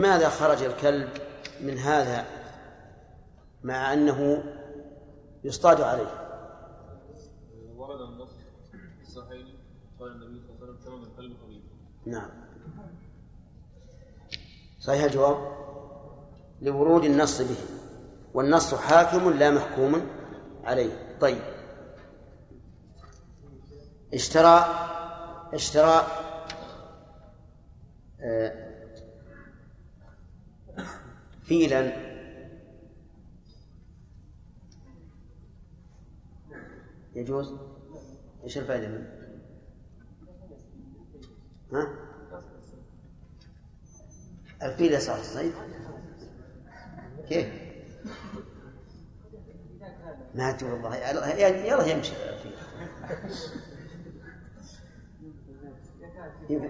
ماذا خرج الكلب من هذا مع أنه يصطاد عليه؟ ورد النص الصحيح قال النبي صلى الله عليه وسلم ثمن الكلب قليل نعم. صحيح الجواب؟ لورود النص به. والنص حاكم لا محكوم عليه. طيب. اشترى اشترى آه، فيلا يجوز إيش الفائدة منه؟ ها؟ الفيل يصعد الصيد كيف؟ ما تقول والله يلا يمشي الفيل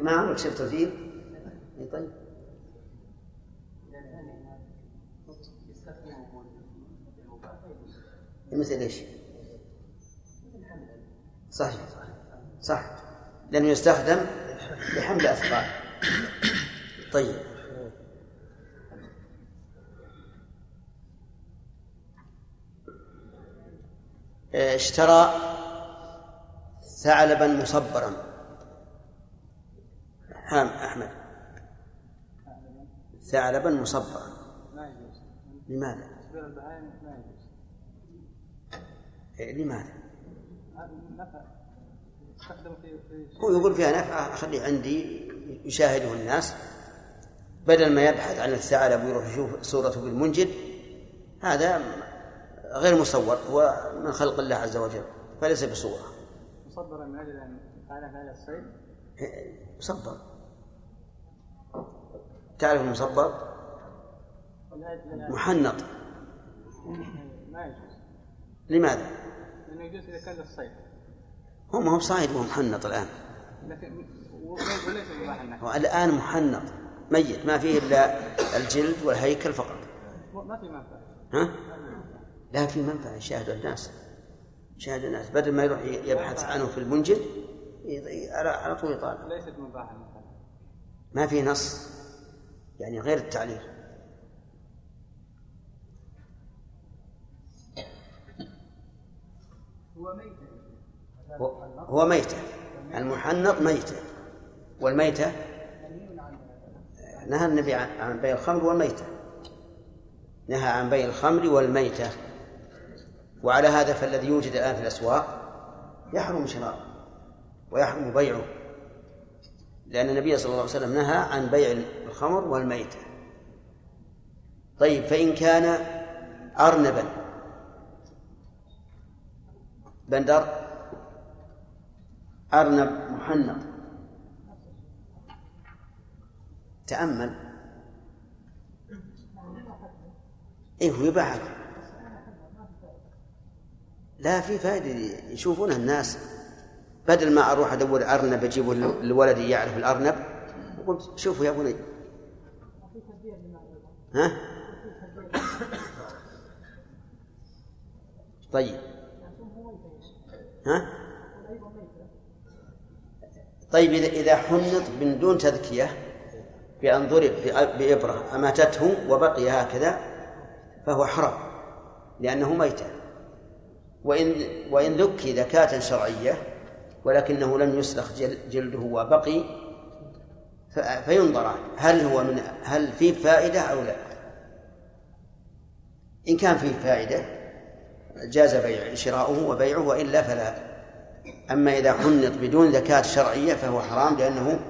ما عمرك شفت الفيل؟ طيب مثل إيش؟ صحيح صح لأنه يستخدم لحمل أثقال. طيب. اشترى ثعلبا مصبرا. حام أحمد. ثعلبا مصبرا. لماذا؟ إيه، لماذا؟ هو يقول فيها نفع أخليه عندي يشاهده الناس. بدل ما يبحث عن الثعلب ويروح يشوف صورته بالمنجد هذا غير مصور هو من خلق الله عز وجل فليس بصورة. مصبرا من أجل أن يفعل هذا الصيد؟ مصبر تعرف المصبر محنط. ما يجوز. لماذا؟ يجوز إذا كان الصيد. هو ما هو صايد وهو محنط الآن. لكن وليس مباح هو الآن محنط ميت ما فيه إلا الجلد والهيكل فقط. ما في منفعة. ها؟ لا في منفعة يشاهد الناس. يشاهد الناس. بدل ما يروح يبحث عنه في المنجد على طول يطالع. ليست مباحة مثلا ما في نص يعني غير التعليل. هو هو ميتة المحنط ميتة والميتة نهى النبي عن بيع الخمر والميتة نهى عن بيع الخمر والميتة وعلى هذا فالذي يوجد الآن في الأسواق يحرم شراؤه ويحرم بيعه. لأن النبي صلى الله عليه وسلم نهى عن بيع الخمر والميتة طيب فإن كان أرنبا بندر أرنب محنط تأمل. إيه يباع لا في فائدة يشوفونها الناس. بدل ما أروح أدور أرنب أجيبه لولدي يعرف الأرنب. قلت شوفوا يا بني. ها؟ طيب. ها؟ طيب إذا حنط من دون تذكية بأن ضرب بإبرة أماتته وبقي هكذا فهو حرام لأنه ميتة. وإن وإن ذكي ذكاة شرعية ولكنه لم يسلخ جل- جلده وبقي فينظر هل هو من هل فيه فائدة أو لا. إن كان فيه فائدة جاز بيع شراؤه وبيعه وإلا فلا أما إذا حنط بدون زكاة شرعية فهو حرام لأنه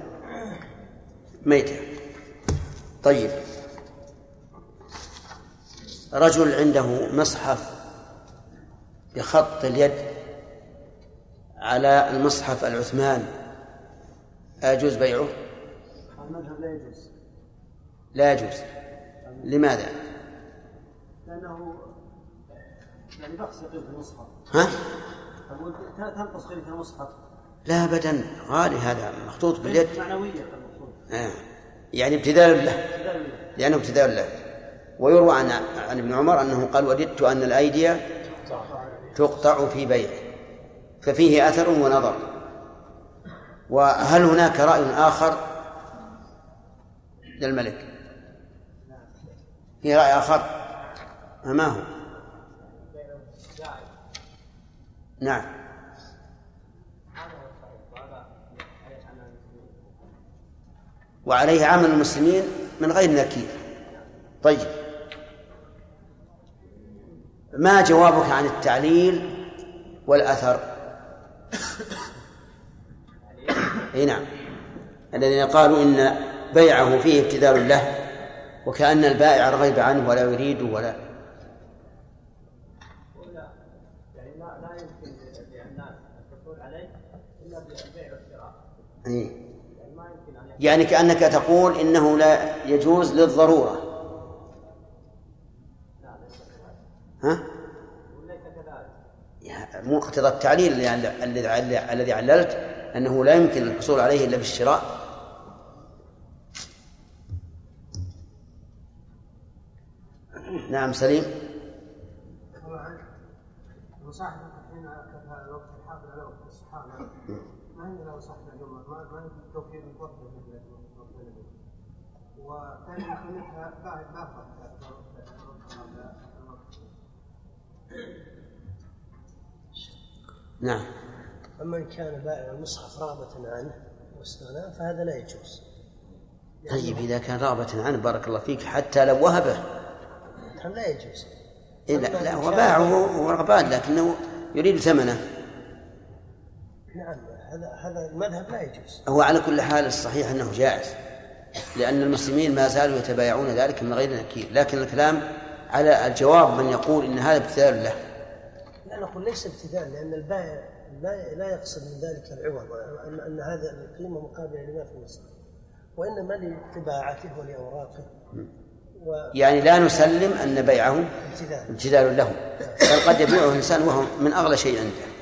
ميتة طيب رجل عنده مصحف بخط اليد على المصحف العثماني أيجوز بيعه؟ المذهب لا يجوز لا يجوز لماذا؟ لأنه يعني في المصحف ها؟ أقول تنقص قيمة المصحف. لا أبدا. غالي هذا مخطوط باليد. معنوية آه. يعني ابتذال له. لأنه ابتذال له. ويروى عن عن ابن عمر أنه قال وددت أن الأيدي تقطع في بيعه ففيه أثر ونظر. وهل هناك رأي آخر للملك؟ في رأي آخر؟ ما هو؟ نعم. وعليه عمل المسلمين من غير نكير. طيب. ما جوابك عن التعليل والأثر؟ إي نعم. الذين قالوا إن بيعه فيه ابتذال له وكأن البائع رغب عنه ولا يريد ولا يعني لا لا يمكن للناس الحصول إيه. يعني كأنك تقول إنه لا يجوز للضرورة ها؟ يا- مقتضى التعليل الذي الذي عللت أنه لا يمكن الحصول عليه إلا بالشراء نعم سليم طبعا وصاحب حين كتب هذا الوقت الحافظ على وقت الصحابه ما عندنا الجمعه ما ما توفير الوقت وكان بعد باقة نعم. أما إن كان بائع المصحف رغبة عنه واستغناء فهذا لا يجوز. طيب إذا كان رغبة عنه بارك الله فيك حتى لو وهبه. لا يجوز. إيه لا, لا هو باعه ورغبان لكنه يريد ثمنه نعم هذا هذا المذهب لا يجوز. هو على كل حال الصحيح أنه جائز لأن المسلمين ما زالوا يتبايعون ذلك من غير نكير لكن الكلام على الجواب من يقول إن هذا ابتذال له. لا نقول ليس ابتذال لأن البائع لا لا يقصد من ذلك العوض أن أن هذا القيمة مقابلة لما في المصحف وإنما لطباعته ولأوراقه. يعني لا نسلم أن بيعه ابتذال. له بل قد يبيعه الإنسان وهو من أغلى شيء عنده. و-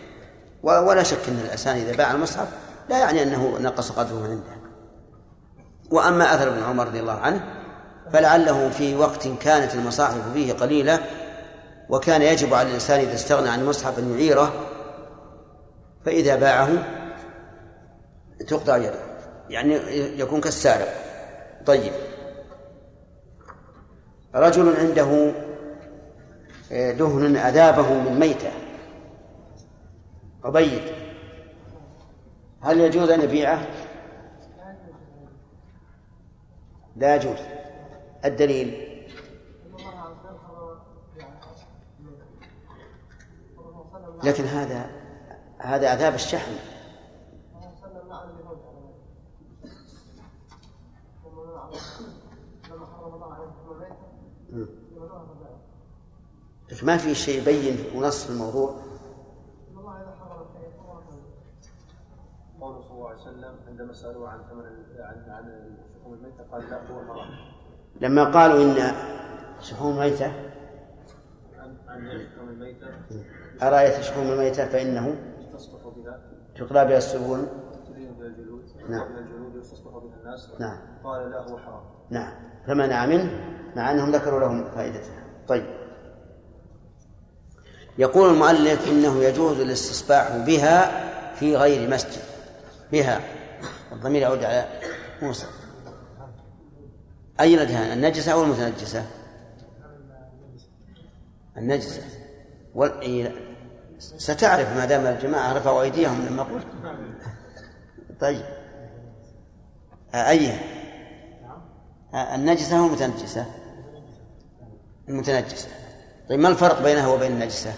ولا شك أن الإنسان إذا باع المصحف لا يعني أنه نقص قدره عنده. وأما أثر ابن عمر رضي الله عنه فلعله في وقت كانت المصاحف فيه قليلة وكان يجب على الإنسان إذا استغنى عن المصحف أن يعيره فإذا باعه تقطع يده. يعني يكون كالسارق. طيب. رجل عنده دهن أذابه من ميتة. عبيد هل يجوز أن يبيعه؟ لا يجوز الدليل لكن هذا هذا عذاب. لكن ما في شيء يبين ونص في الموضوع قوله صلى الله عليه وسلم عندما سألوه عن ثمن عن عن شحوم الميتة قال لا هو حرام. لما قالوا إن شحوم ميتة عن شحوم الميتة. أرأيت شحوم الميتة فإنه تصبح بها. تقلى بها السبون تلين بها الجلود. نعم. الجلود ويستصبح بها الناس. نعم. قال لا هو حرام. نعم. فمنع منه مع أنهم ذكروا لهم فائدتها. طيب. يقول المؤلف إنه يجوز الاستصباح بها في غير مسجد. بها الضمير يعود على موسى. أي الأدهان؟ النجسة أو المتنجسة؟ النجسة. وال... ستعرف ما دام الجماعة رفعوا أيديهم لما قلت. طيب. أيها النجسة أو المتنجسة؟ المتنجسة. طيب ما الفرق بينها وبين النجسة؟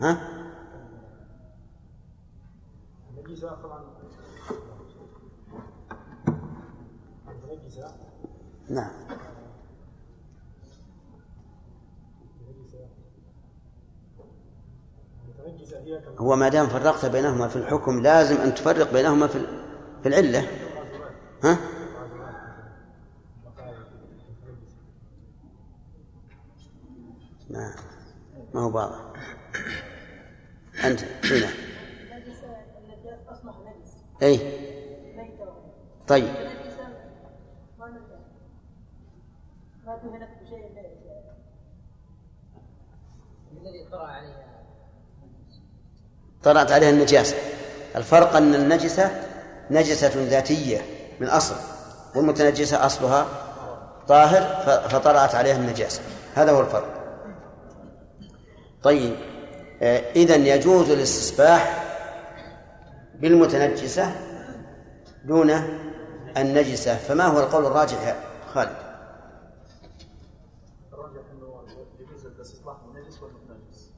ها؟ نعم. هو ما دام فرقت بينهما في الحكم لازم أن تفرق بينهما في في العلة. ها؟ ما ما هو واضح. أنت هنا النجاس اصبح نجس أي ميتة طيب النجسة ما نجس ما دهنت بشيء لا الذي طرأ عليها النجاسة. الفرق أن النجسة نجسة ذاتية من أصل والمتنجسة أصلها طاهر فطرأت عليها النجاسة. هذا هو الفرق. طيب. إذا يجوز الاستصباح بالمتنجسة دون النجسة فما هو القول الراجح يا خالد؟ الراجح إنه يجوز الاستصلاح بالنجس والمتنجس.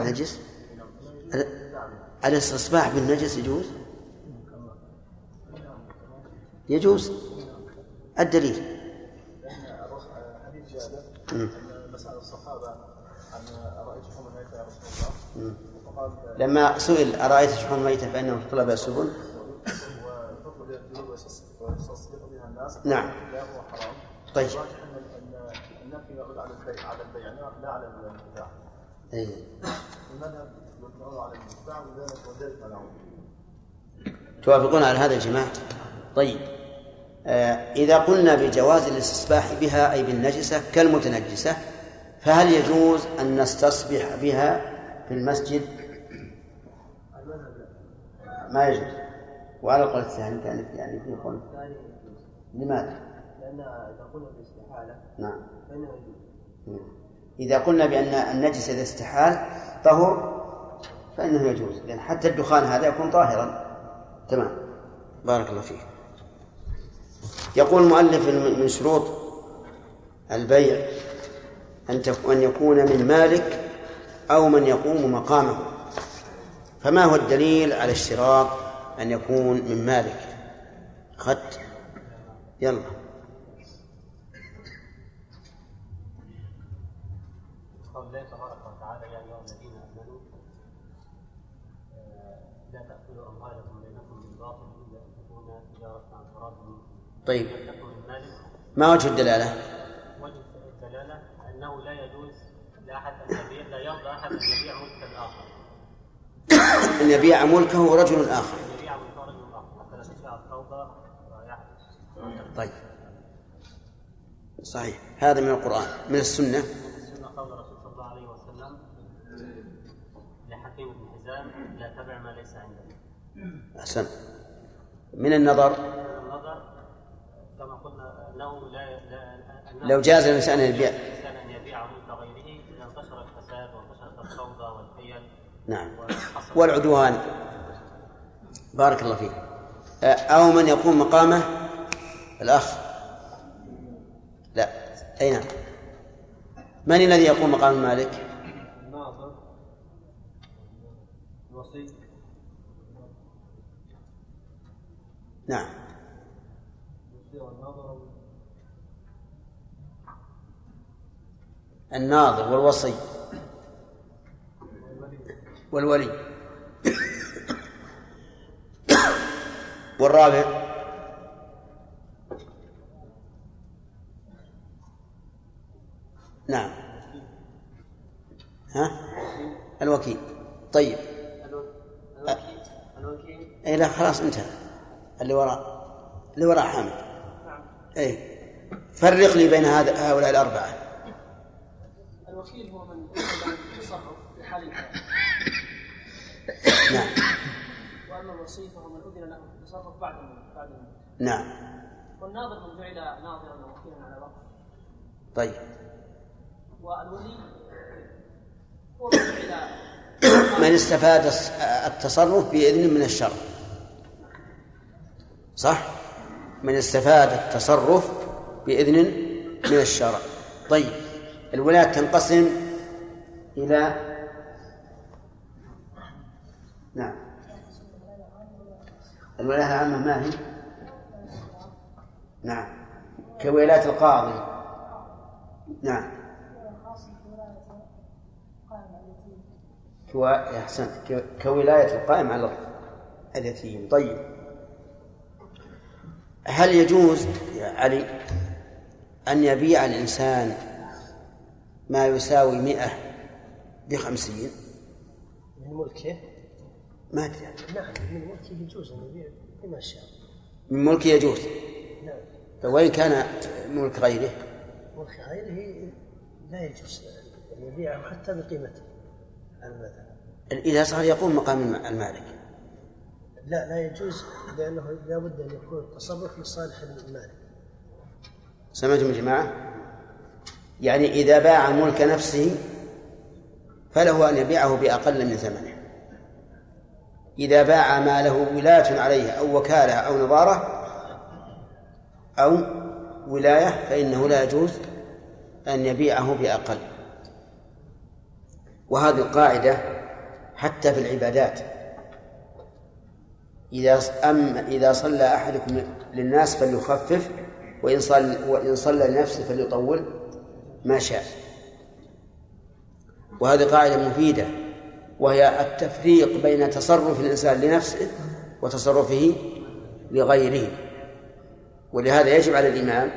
النجس؟ ال- الاستصباح بالنجس يجوز؟ يجوز. الدليل. حديث جابر سال الصحابة عن شحوم الميته يا رسول الله. لما سئل أرأيت شحوم ميتة فإنه طلب السبل؟ نعم. طيب. النفي على لا على أي. المذهب على توافقون على هذا يا جماعة؟ طيب. آه إذا قلنا بجواز الاستصباح بها أي بالنجسة كالمتنجسة فهل يجوز أن نستصبح بها في المسجد؟ ما يجوز. وعلى القول الثاني كان يعني في قول لماذا؟ لأن إذا قلنا باستحالة نعم. فإنه يجوز. إذا قلنا بأن النجس إذا استحال طهر فإنه يجوز. لأن حتى الدخان هذا يكون طاهرا. تمام. بارك الله فيك. يقول المؤلف من شروط البيع أن أن يكون من مالك أو من يقوم مقامه. فما هو الدليل على اشتراط أن يكون من مالك؟ أخذت يلا. قول الله تبارك وتعالى يا أيها الذين آمنوا آه، لا تأكلوا أموالكم بينكم بالباطل تكون عن طيب. ما وجه الدلالة؟ وجه الدلالة أنه لا يجوز لأحد أن يبيع لا يرضى أحد أن يبيع ملك الآخر أن يبيع ملكه رجل آخر. طيب. صحيح. هذا من القرآن من السنة. لا تبع ما ليس عندك أحسن. من النظر؟ النظر كما قلنا لا, لو جاز الإنسان أن يبيع الانسان ان يبيع ملك غيره اذا انتشر الفساد وانتشرت الفوضى والحيل نعم. والعدوان. بارك الله فيك. أو من يقوم مقامه؟ الأخ. لا. أي نعم. من الذي يقوم مقام المالك؟ الناظر. الوصي. نعم. الناظر والوصي. والولي. والرابع. نعم. ها؟ الوكيل. طيب. الوكيل. الوكيل اي لا خلاص انتهى. اللي وراء. اللي وراء حامد اي فرق لي بين هذا هؤلاء الأربعة. الوكيل هو من التصرف في حال الحياة. نعم. وأما الوصي فهو من أذن له. التصرف بعد بعد نعم. والناظر من جعل ناظرا ووكيلا على وقت طيب. والولي هو من جعل من استفاد التصرف بإذن من الشرع صح؟ من استفاد التصرف بإذن من الشرع طيب. الولاية تنقسم إلى نعم. الولاية العامة ما هي؟ نعم. كولاية القاضي. نعم. كوا... أحسنت كولاية القائم على اليتيم. طيب. هل يجوز يا علي أن يبيع الإنسان ما يساوي مئة بخمسين؟ من ملكه ما أدري. نعم من ملكه يجوز أن يبيع بما شاء. من ملك يجوز؟ نعم. وإن كان ملك غيره؟ ملك غيره لا يجوز أن يبيعه حتى بقيمته. على المذهب إذا صار يقوم مقام الم- المالك. لا لا يجوز لأنه لا بد أن يكون التصرف لصالح المالك. سمعتم يا جماعة؟ يعني إذا باع ملك نفسه فله أن يبيعه بأقل من ثمنه. إذا باع ما له ولاية عليه أو وكالة أو نظارة أو ولاية فإنه لا يجوز أن يبيعه بأقل. وهذه القاعدة حتى في العبادات. إذا أم إذا صلى أحدكم للناس فليخفف وإن صلى وإن صلى لنفسه فليطول ما شاء. وهذه قاعدة مفيدة. وهي التفريق بين تصرف الإنسان لنفسه وتصرفه لغيره. ولهذا يجب على الإمام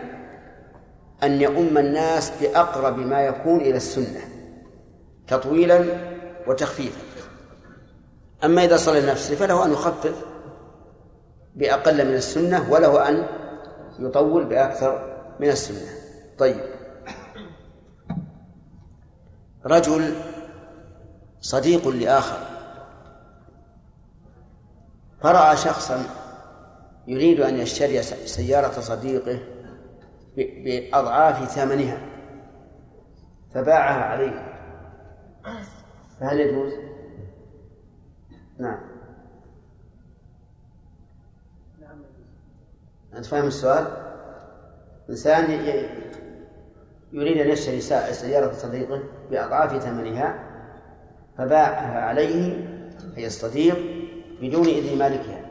أن يؤم الناس بأقرب ما يكون إلى السنة تطويلا وتخفيفا. أما إذا صلى لنفسه فله أن يخفف بأقل من السنة وله أن يطول بأكثر من السنة. طيب. رجل صديق لآخر فرأى شخصا يريد أن يشتري سيارة صديقه بأضعاف ثمنها فباعها عليه فهل يجوز؟ نعم أنت فاهم السؤال؟ إنسان يريد أن يشتري سيارة صديقه بأضعاف ثمنها فباعها عليه أي الصديق بدون إذن مالكها.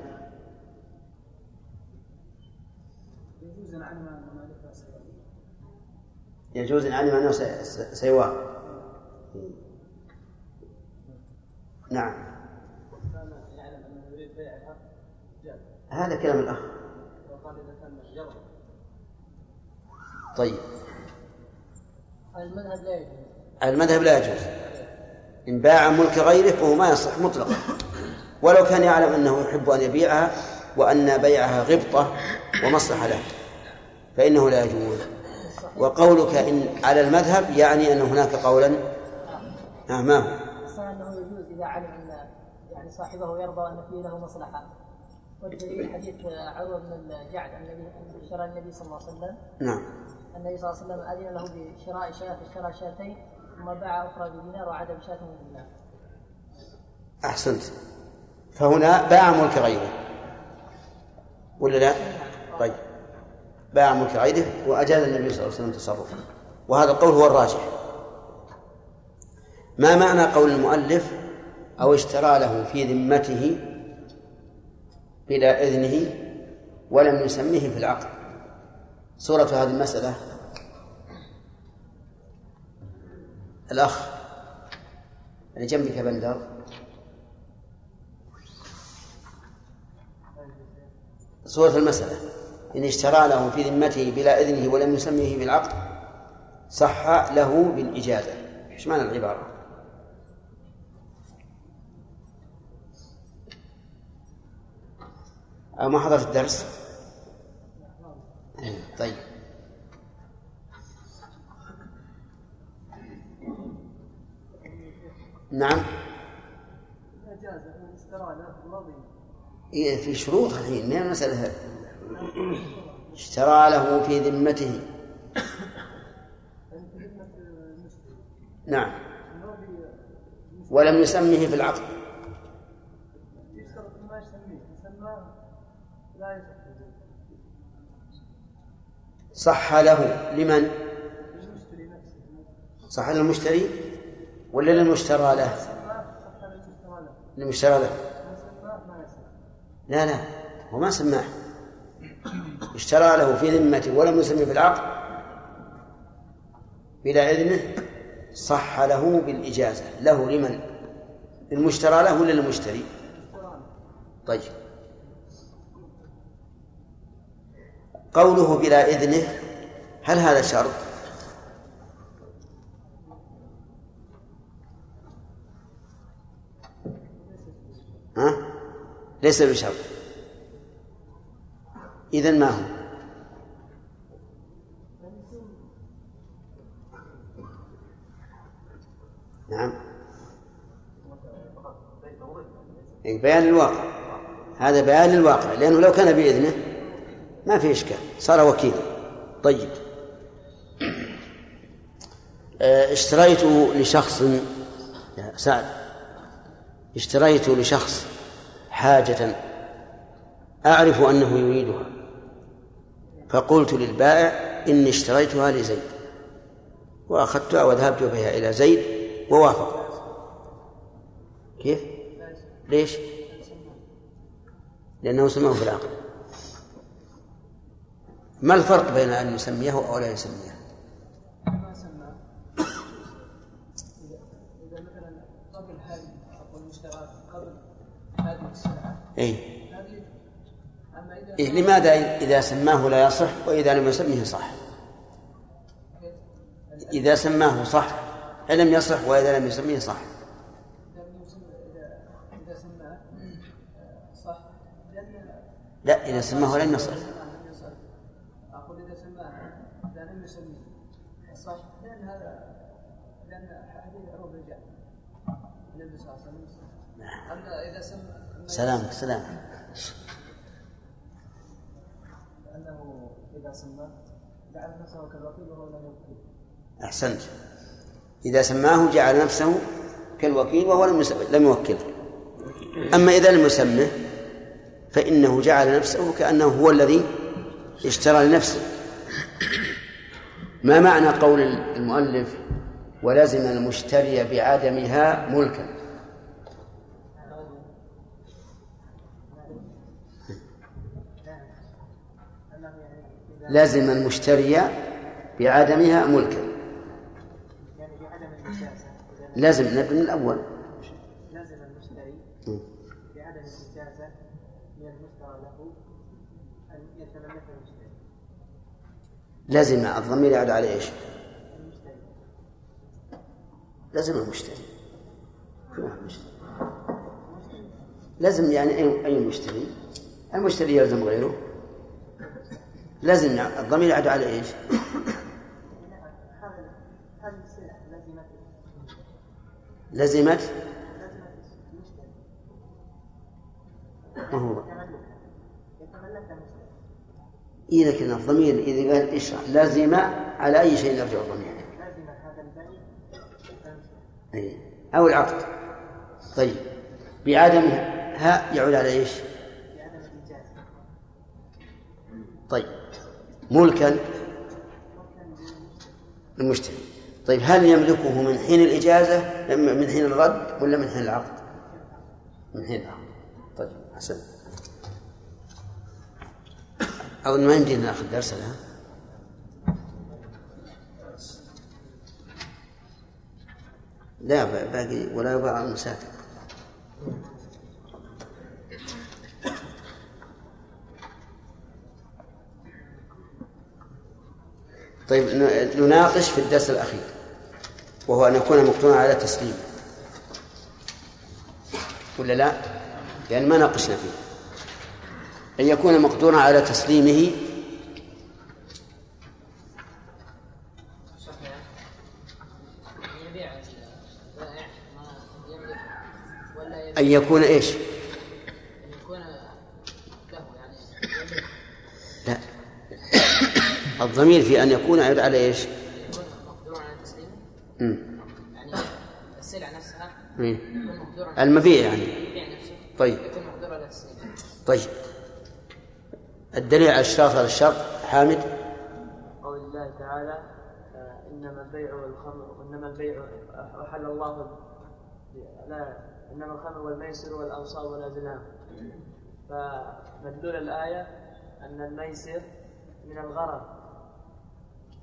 يجوز أن علم أنه سيواه نعم. هذا كلام الأخ. طيب. المذهب لا يجوز. المذهب لا يجوز. إن باع ملك غيره فهو ما يصح مطلقا. ولو كان يعلم أنه يحب أن يبيعها وأن بيعها غبطة ومصلحة له فإنه لا يجوز. وقولك إن على المذهب يعني أن هناك قولا. آه ما هو؟ أنه يجوز إذا علم أن يعني صاحبه يرضى أن فيه له مصلحة. والدليل حديث عروة بن الجعد الذي اشترى النبي صلى الله عليه وسلم. نعم. النبي صلى الله عليه وسلم أذن له بشراء شاة اشترى شاتين. ثم باع أخرى بدينار وعاد بشاة من دينار أحسنت. فهنا باع ملك غيره. ولا لا؟ طيب. باع ملك غيره وأجاز النبي صلى الله عليه وسلم تصرفه وهذا القول هو الراجح. ما معنى قول المؤلف؟ أو اشترى له في ذمته بلا إذنه ولم يسميه في العقد. صورة هذه المسألة الأخ. اللي جنبك بندر. صورة المسألة. إن اشترى له في ذمته بلا إذنه ولم يسميه بالعقد صح له بالإجازة. إيش معنى العبارة؟ أو ما حضرت الدرس؟ طيب. نعم. إيه في شروط الحين ما المسألة اشترى له في ذمته. نعم. ولم يسمه في العقد. صح له لمن؟ صح للمشتري. ولا للمشترى له؟ للمشترى له لا لا هو ما سماه اشترى له في ذمته ولم يسمي في العقد بلا إذنه صح له بالإجازة له لمن؟ للمشترى له ولا للمشتري؟ طيب قوله بلا إذنه هل هذا شرط؟ ها؟ ليس بشرط إذا ما هو؟ نعم. إيه، بيان الواقع هذا بيان للواقع لأنه لو كان بإذنه ما في إشكال صار وكيلا. طيب. آه، اشتريت لشخص سعد اشتريت لشخص حاجة أعرف أنه يريدها فقلت للبائع إني اشتريتها لزيد وأخذتها وذهبت بها إلى زيد ووافق كيف؟ ليش؟ لأنه سماه في ما الفرق بين أن يسميه أو لا يسميه؟ ما سماه إذا إذا مثلا قبل هذه أو المشترى قبل هذه إذا إيه لماذا إذا سماه لا يصح وإذا لم يسمه صح؟ إذا سماه صح لم يصح وإذا لم يسمه صح. لا إذا سماه لم يصح. أقول إذا سماه إذا لم يسميه صح لأن هذا لأن حديث عروض الرجال النبي صلى الله عليه وسلم أما إذا سمى سلامك سلام. أنه إذا سماه جعل نفسه كالوكيل وهو لم أحسنت. إذا سماه جعل نفسه كالوكيل وهو لم لم يوكله أما إذا لم يسمه فإنه جعل نفسه كأنه هو الذي اشترى لنفسه. ما معنى قول المؤلف ولزم المشتري بعدمها ملكا لزم المشتري بعدمها ملكا. يعني بعدم النجاسة لازم نبدأ من الأول. لازم المشتري بعدم النجاسة من المشترى له أن يتملك المشتري. لازم الضمير يعود على إيش؟ المشتري. لازم المشتري. شو معنى المشتري؟ لازم يعني اي أي مشتري؟ المشتري يلزم غيره. لازم يع- الضمير يعود على إيش؟ لزمت. ما هو؟ إذا كان الضمير إذا قال إيش؟ لازم على أي شيء يرجع الضمير. أي. أو العقد. طيب. بعدمها ها يعود على إيش؟ طيب. ملكا المشتري طيب هل يملكه من حين الإجازة من حين الرد ولا من حين العقد؟ من حين العقد. طيب حسن. أظن ما يمدينا ناخذ درس الآن. لا باقي ولا يباع المسافر طيب نناقش في الدرس الأخير وهو أن يكون مقترنا على تسليم ولا لا؟ لأن ما ناقشنا فيه أن يكون مقدورا على تسليمه أن يكون إيش؟ أن يكون له يعني يملك لا الضمير في أن يكون يعود على إيش؟ يكون مقدور على التسليم مم. يعني السلعة نفسها. يكون مقدور على المبيع يعني طيب يكون مقدور على التسليم طيب الدليل على الشرط على الشرط حامد قول الله تعالى آه، إنما البيع والخمر وانما البيع أحل الله ال- لا إنما الخمر والميسر والانصاب والأزلام فمدلول الآية أن الميسر من الغرر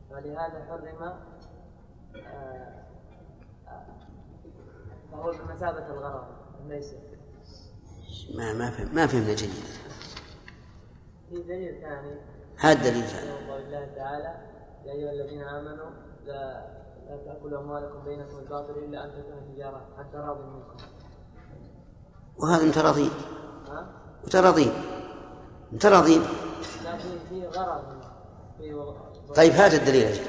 فلهذا حرم آه، فهو بمثابة الغرر الميسر ما ما فهم ما فهمنا جيدا في دليل ثاني. هذا الدليل ثاني قول الله تعالى يا أيها الذين آمنوا لا لا تأكلوا أموالكم بينكم بالباطل إلا أن تكون تجارة عن تراض منكم. وهذا متراضين ها؟ متراضين متراضين لا في في غرض في طيب هات الدليل أجل.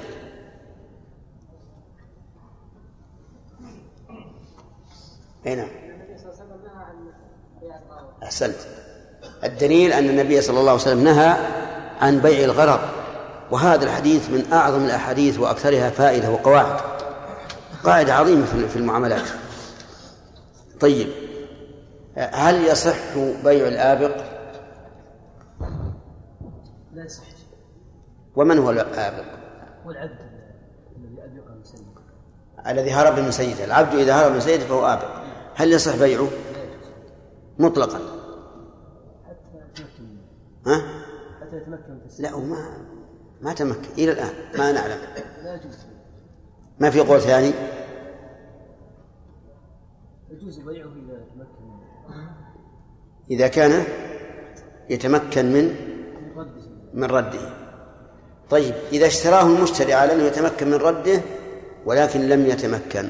أي نعم. أحسنت. الدليل أن النبي صلى الله عليه وسلم نهى عن بيع الغرض وهذا الحديث من أعظم الأحاديث وأكثرها فائدة وقواعد. قاعدة عظيمة في في المعاملات. طيب هل يصح بيع الآبق لا يصح ومن هو الآبق والعبد الذي أبيق عن سيده. الذي هرب من سيده. العبد إذا هرب من سيده فهو آبق. هل يصح بيعه؟ مطلقا. حتى يتمكن. منه ها؟ حتى يتمكن من لا هو ما ما تمكن. إلى الآن ما نعلم. لا يجوز. ما في قول ثاني؟ يجوز بيعه إذا تمكن إذا كان يتمكن من من رده. من رده. طيب إذا اشتراه المشتري على أنه يتمكن من رده ولكن لم يتمكن.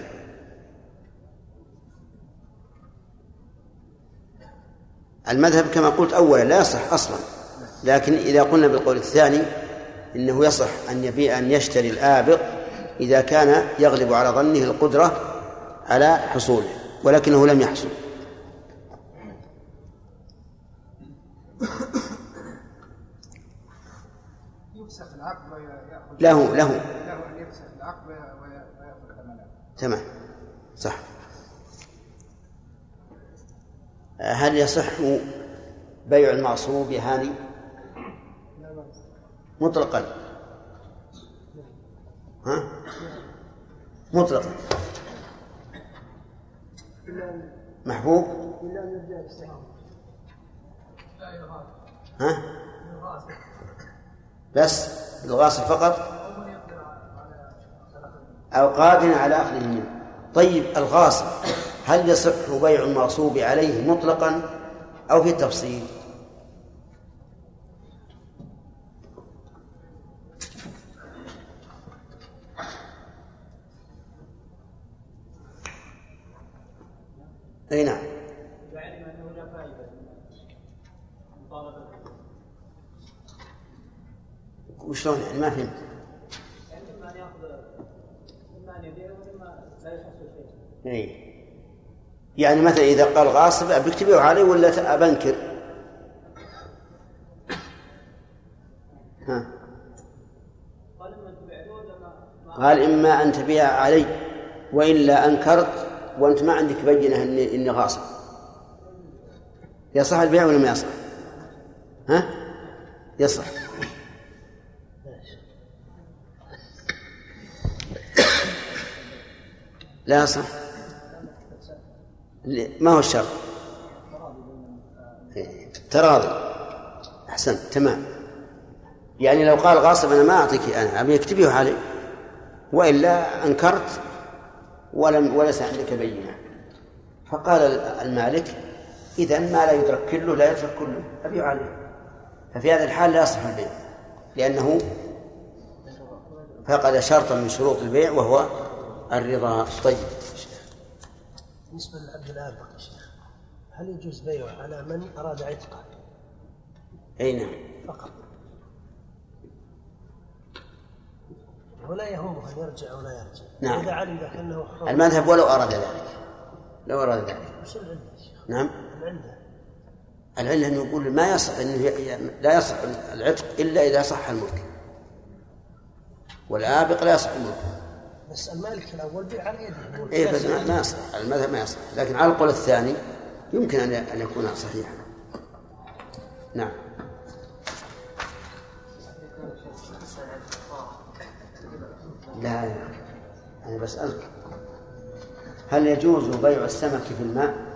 المذهب كما قلت أولا لا يصح أصلا لكن إذا قلنا بالقول الثاني إنه يصح أن يبيع أن يشتري الآبق إذا كان يغلب على ظنه القدرة على حصوله ولكنه لم يحصل يفسخ العقد ويأخذ له له. له أن يفسخ العقد وي- وي- ويأخذ ثمنه تمام. صح. هل يصح بيع المعصوب يا هاني مطلقا. ها؟ مطلقا. محبوب؟ ها؟ بس الغاصب فقط أو قادر على أخذه منه طيب الغاصب هل يصح بيع المغصوب عليه مطلقا أو في تفصيل؟ أي نعم. مطالبة. وشلون يعني ما فهمت يعني. يعني مثلا إذا قال غاصب تبيعه علي ولا أبنكر ها قال إما أن تبيع علي وإلا أنكرت وأنت ما عندك بينة إني, إني غاصب يصح البيع ولا ما يصح؟ ها؟ يصح لا يصح ما هو الشرط؟ إيه، تراضي. أحسنت تمام. يعني لو قال غاصب أنا ما أعطيك أنا أبيك تبيه علي وإلا أنكرت ولم وليس عندك بينة. فقال المالك إذا ما لا يدرك كله لا يترك كله. أبيع عليه ففي هذا الحال لا يصح البيع لأنه فقد شرطا من شروط البيع وهو الرضا. طيب. بالنسبة للعبد الآبق يا شيخ هل يجوز بيعه على من أراد عتقه؟ أي نعم. فقط. ولا يهمه أن يرجع أو لا يرجع. نعم. إذا علم أنه حر. المذهب ولو أراد ذلك. لو أراد ذلك. وش العلة يا شيخ؟ نعم. العلة العلة أنه يقول ما يصح أنه لا يصح العتق إلا إذا صح الملك. والآبق لا يصح الملك. بس المالك الأول بيع على يده. إيه بس ما يصح. المذهب ما يصح. لكن على القول الثاني يمكن أن أن يكون صحيحا. نعم. لا أنا بسألك. هل يجوز بيع السمك في الماء؟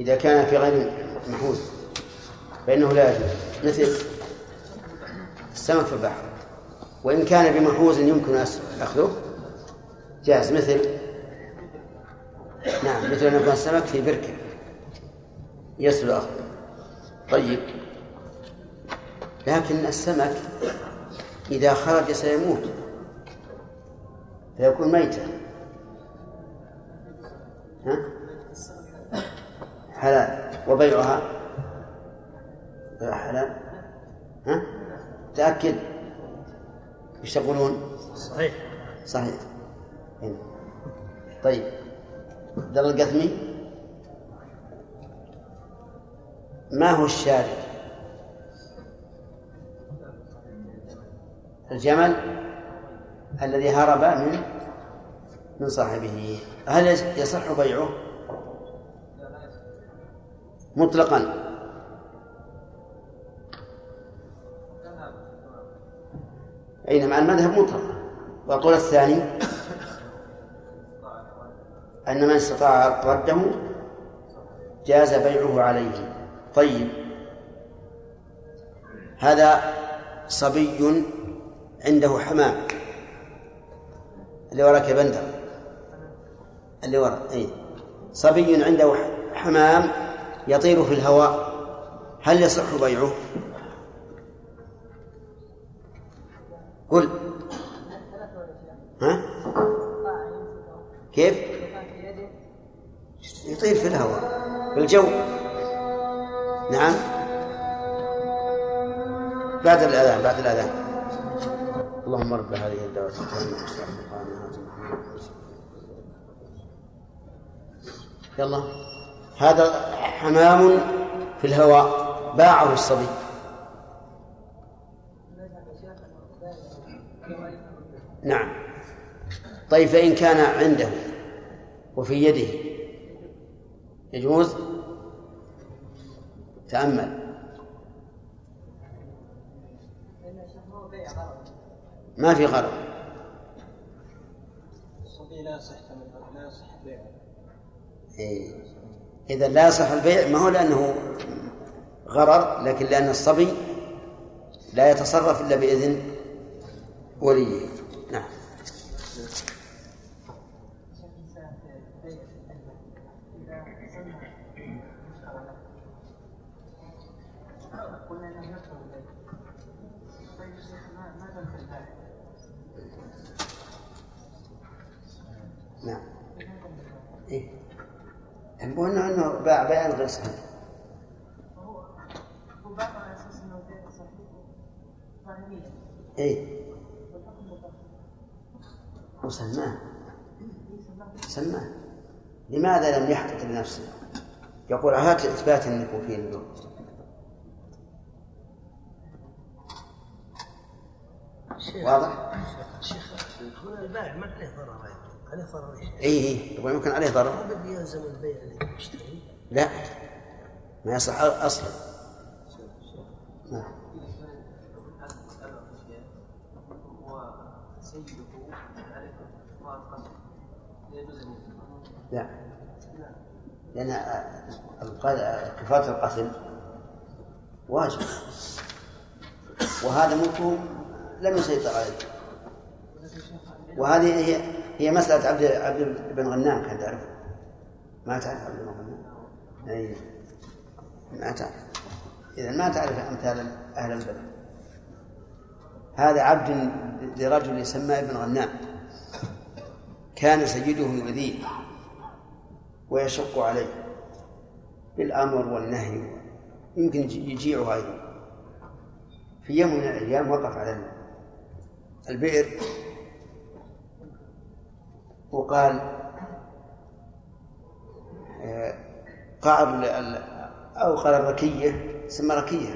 إذا كان في غير محوز فإنه لا يجوز. مثل السمك في البحر. وإن كان بمحوز يمكن أخذه. جاز. مثل نعم مثل أن يكون السمك في بركة. يسهل أخذه. طيب. لكن السمك إذا خرج سيموت. فيكون ميتا ها؟ حلال. وبيعها بيع حلال ها؟ تأكد إيش تقولون؟ صحيح صحيح هنا. طيب عبد الله القثمي ما هو الشارع؟ الجمل الذي هرب من من صاحبه هل يصح بيعه؟ مطلقا. أي مع المذهب مطلقا والقول الثاني أن من استطاع رده جاز بيعه عليه. طيب. هذا صبي عنده حمام. اللي وراك يا بندر. اللي وراء اي صبي عنده حمام يطير في الهواء هل يصح بيعه؟ قل ها؟ كيف؟ يطير في الهواء في الجو نعم بعد الأذان بعد الأذان اللهم رب هذه الدعوة يلا هذا حمام في الهواء باعه الصبي. نعم. طيب فإن كان عنده وفي يده يجوز؟ تأمل. ما في غرض. الصبي لا يصح لا يصح بيعه. إيه. إذا لا يصح البيع ما هو لأنه غرر لكن لأن الصبي لا يتصرف إلا بإذن وليه. صحيح إيه. وسماه سماه لماذا لم يحقق لنفسه؟ يقول هات اثبات أنك في النور. واضح؟ شيخ هنا البائع ما عليه ضرر عليه ضرر اي اي يقول يمكن عليه ضرر. ما بدي يلزم البيع للمشتري لا. ما يصح أصلا. نعم. لا. لأن كفارة القتل واجب. وهذا ملكه لم يسيطر عليه. وهذه هي هي مسألة عبد عبد بن غنام كان تعرف ما تعرف عبد بن غنام؟ أي ما تعرف. إذا ما تعرف أمثال أهل البلد. هذا عبد لرجل يسمى ابن غنام. كان سيده يؤذيه ويشق عليه بالأمر والنهي. يمكن يجيعه أيضا. في يوم من الأيام وقف على البئر وقال آه، قعر أو قال الركية سمى ركية.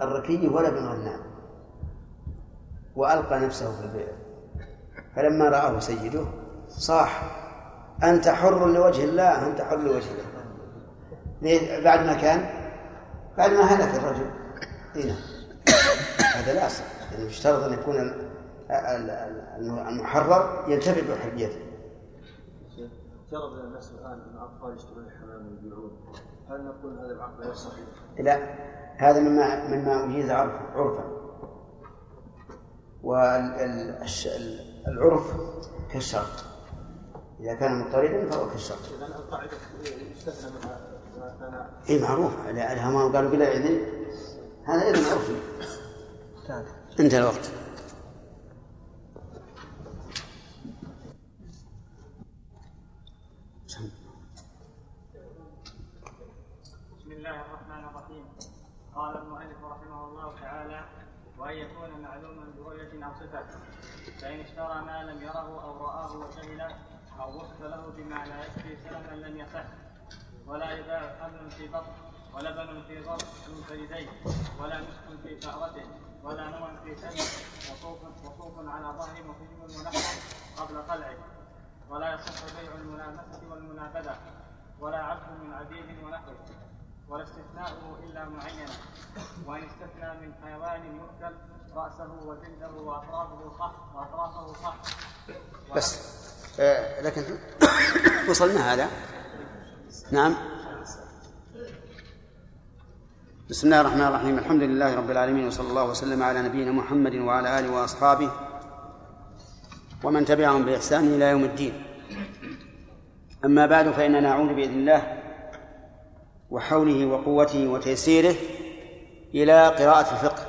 الركية بن غنام وألقى نفسه في البئر. فلما رآه سيده صاح أنت حر لوجه الله أنت حر لوجه الله. بعد ما كان بعد ما هلك الرجل. هنا هذا لا يعني يشترط أن يكون المحرر ينتفع بحريته. افترض الناس الآن أن الاطفال يشترون الحمام ويبيعون. هل نقول هذا العقد غير صحيح؟ لا هذا مما مما اجيز عرفا. والعرف كالشرط. إذا كان مضطردا فهو كالشرط. إذا القاعدة يستثنى منها ما كان إي معروف. على ما قالوا بلا اذن هذا اذن عرفي. انتهى الوقت بسم الله الرحمن الرحيم قال المؤلف رحمه الله تعالى وأن يكون معلوما برؤية أو صفة. فإن اشترى ما لم يره أو رآه وجهله أو وصف له بما لا يكفي سلما لم يصح. ولا يباع حمل في بطن ولبن في ضرب منفردين ولا مسك في شعرته ولا نوى في سن وصوف وصوف على ظهر مقيم ونحو قبل قلعه. ولا يصح بيع الملامسة والمنابذة ولا عبد من عبيد ونحوه. ولا استثناؤه إلا معينا وإن استثنى من حيوان يؤكل رأسه وجلده وأطرافه صح وأطرافه صح بس. آه لكن وصلنا هذا؟ نعم. بسم الله الرحمن الرحيم. الحمد لله رب العالمين وصلى الله وسلم على نبينا محمد وعلى آله وأصحابه ومن تبعهم بإحسان إلى يوم الدين. أما بعد فإننا نعود بإذن الله وحوله وقوته وتيسيره إلى قراءة الفقه.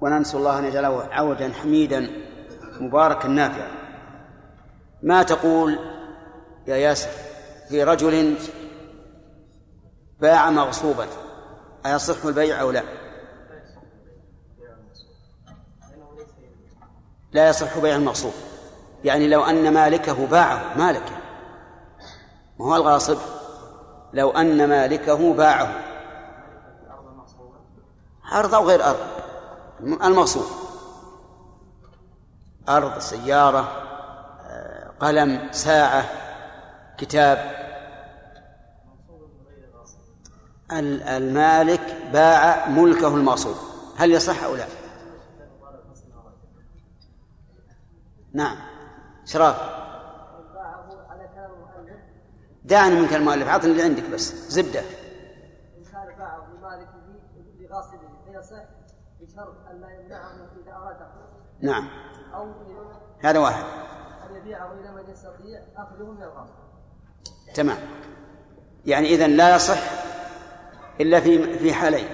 وننسى الله أن يجعله عودا حميدا مباركا نافعا. ما تقول يا ياسر في رجل باع مغصوبا؟ أيصح البيع أو لا؟ لا يصح بيع المغصوب. يعني لو أن مالكه باعه مالكه ما هو الغاصب؟ لو أن مالكه باعه. أرض أو غير أرض؟ المغصوب أرض سيارة قلم ساعة كتاب. المالك باع ملكه المغصوب هل يصح أو لا؟ نعم. شراف. دعني منك المؤلف أعطني اللي عندك بس. زبدة. إن كان باعه لغاصبه فيصح بشرط لا يمنعه أراد نعم. أو هذا واحد. أن يبيعه إلى من يستطيع أخذه من الغاصب. تمام. يعني إذن لا يصح إلا في في حالين.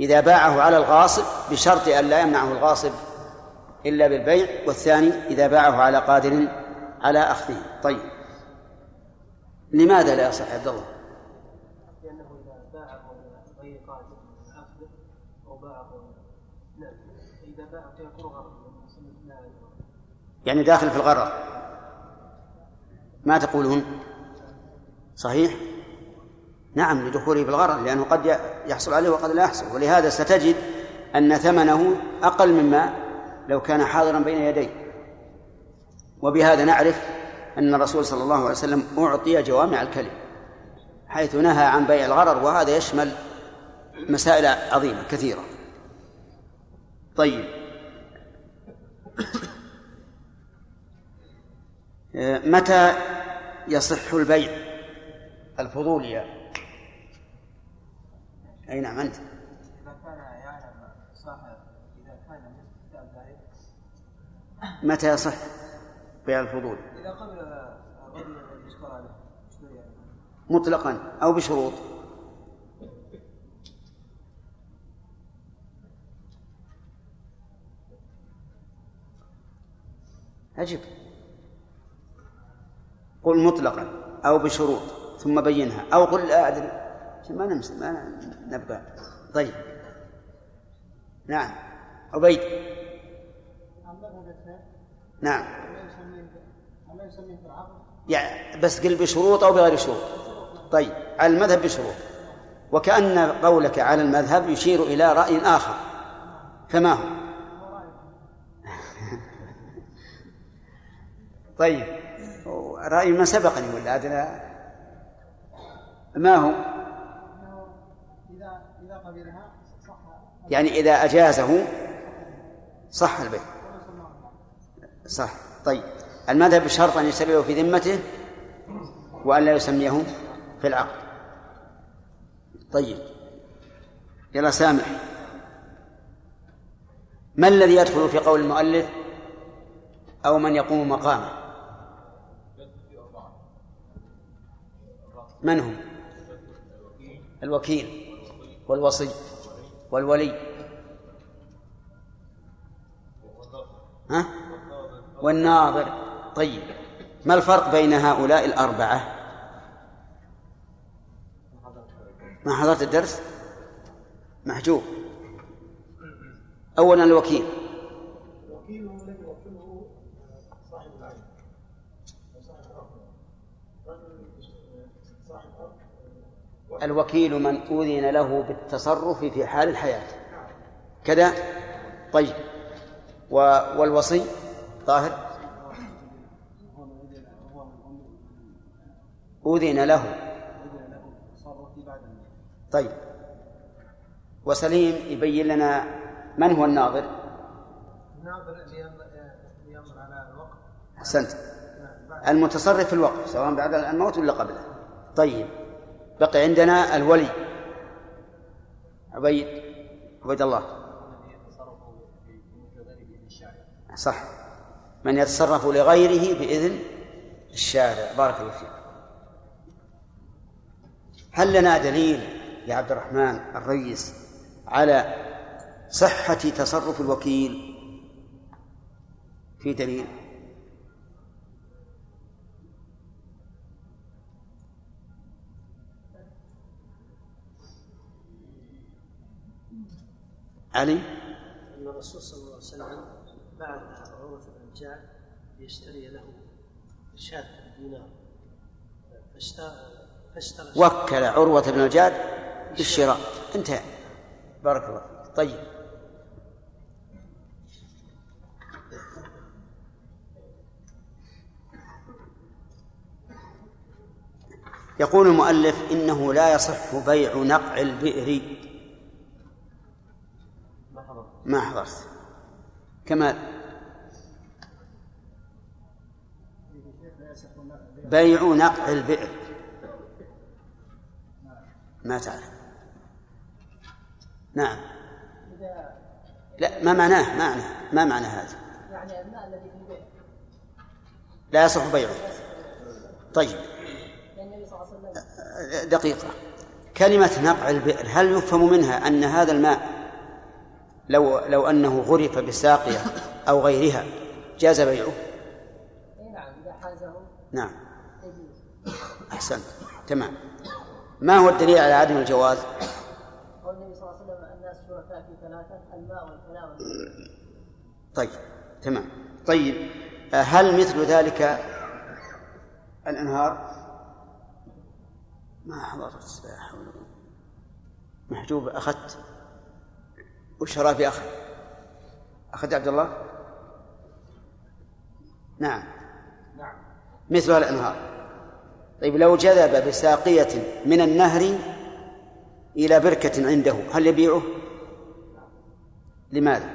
إذا باعه على الغاصب بشرط أن لا يمنعه الغاصب إلا بالبيع والثاني إذا باعه على قادر على أخذه. طيب. لماذا لا يصح عبد الله؟ لأنه إذا باعه غير قادر أو باعه إذا باعه فيكون غرض يعني داخل في الغرر. ما تقولون؟ صحيح؟ نعم لدخوله في الغرر لأنه قد يحصل عليه وقد لا يحصل. ولهذا ستجد أن ثمنه أقل مما لو كان حاضرا بين يديه. وبهذا نعرف أن الرسول صلى الله عليه وسلم أعطي جوامع الكلم حيث نهى عن بيع الغرر وهذا يشمل مسائل عظيمة كثيرة. طيب. متى يصح البيع الفضولي أي نعم أنت. متى يصح بيع الفضول؟ إذا قبل الرجل الذي اشترى له مطلقا أو بشروط. أجب قل مطلقا أو بشروط ثم بينها. أو قل لا أدري. ما نمس ما نبقى. طيب. نعم. عبيد. نعم. يعني بس قل بشروط أو بغير شروط. طيب على المذهب بشروط. وكأن قولك على المذهب يشير إلى رأي آخر. فما هو؟ طيب رأي ما سبقني ولا هذا ما هو؟ يعني إذا أجازه صح البيع صح طيب. المذهب بشرط أن يسببه في ذمته وأن لا يسميه في العقد. طيب. يلا سامح. ما الذي يدخل في قول المؤلف أو من يقوم مقامه؟ من هم؟ الوكيل والوصي والولي. ها؟ والناظر. طيب ما الفرق بين هؤلاء الأربعة؟ ما حضرت الدرس؟ محجوب. أولا الوكيل. الوكيل هو الذي يوكله صاحب العين الوكيل من أذن له بالتصرف في حال الحياة. كذا؟ طيب. والوصي؟ طاهر؟ أذن له. طيب. وسليم يبين لنا من هو الناظر؟ الناظر ينظر على الوقت. أحسنت. المتصرف في الوقت سواء بعد الموت ولا قبله. طيب. بقي عندنا الولي. عبيد. عبيد الله. صح. من يتصرف لغيره بإذن الشارع. بارك الله فيك. هل لنا دليل يا عبد الرحمن الريس على صحة تصرف الوكيل؟ في دليل. علي؟ أن الرسول صلى الله عليه وسلم بعث عروة بن الجعد ليشتري له شاة دينار. فاشترى وكل عروة بن الجعد بالشراء. انتهى. بارك الله طيب. يقول المؤلف إنه لا يصح بيع نقع البئر. ما حضرت. كمال. بيع نقع البئر. ما تعرف. نعم. لا ما معناه ما معناه ما معنى هذا؟ يعني الماء الذي في لا يصح بيعه. طيب. دقيقة. كلمة نقع البئر هل يفهم منها أن هذا الماء لو لو أنه غرف بساقية أو غيرها جاز بيعه؟ نعم إذا حازه. نعم. أحسنت. تمام. ما هو الدليل على عدم الجواز؟ قول النبي صلى الله عليه وسلم الناس شركاء في ثلاثة الماء والفناء طيب تمام. طيب هل مثل ذلك الأنهار؟ ما حضرت لا حول محجوب أخذت؟ وش في أخذ؟ أخذت عبد الله؟ نعم. نعم. مثل الأنهار. طيب لو جذب بساقية من النهر إلى بركة عنده هل يبيعه؟ لماذا؟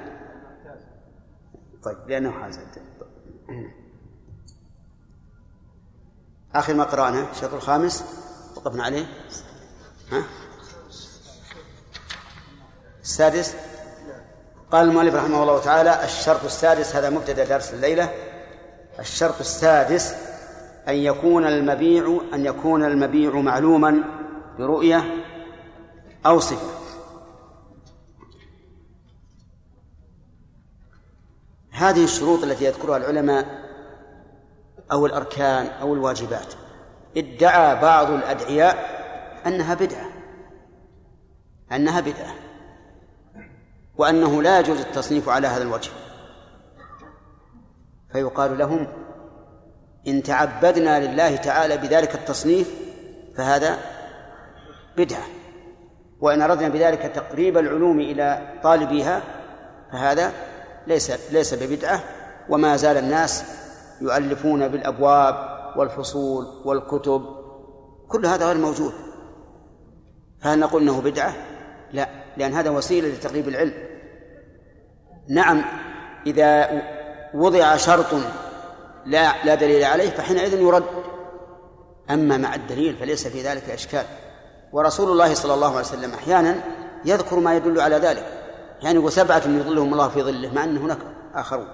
طيب لأنه حاز آخر ما قرأنا الشرط الخامس وقفنا عليه ها؟ السادس قال المؤلف رحمه الله تعالى الشرط السادس هذا مبتدأ درس الليلة الشرط السادس أن يكون المبيع أن يكون المبيع معلوما برؤية أو صفة. هذه الشروط التي يذكرها العلماء أو الأركان أو الواجبات. ادعى بعض الأدعياء أنها بدعة. أنها بدعة. وأنه لا يجوز التصنيف على هذا الوجه. فيقال لهم إن تعبدنا لله تعالى بذلك التصنيف فهذا بدعة. وإن أردنا بذلك تقريب العلوم إلى طالبيها فهذا ليس ليس ببدعة. وما زال الناس يؤلفون بالأبواب والفصول والكتب. كل هذا غير موجود. فهل نقول إنه بدعة؟ لا لأن هذا وسيلة لتقريب العلم. نعم إذا وضع شرط لا لا دليل عليه فحينئذ يرد. أما مع الدليل فليس في ذلك إشكال. ورسول الله صلى الله عليه وسلم أحيانا يذكر ما يدل على ذلك. يعني يقول سبعة يظلهم الله في ظله مع أن هناك آخرون.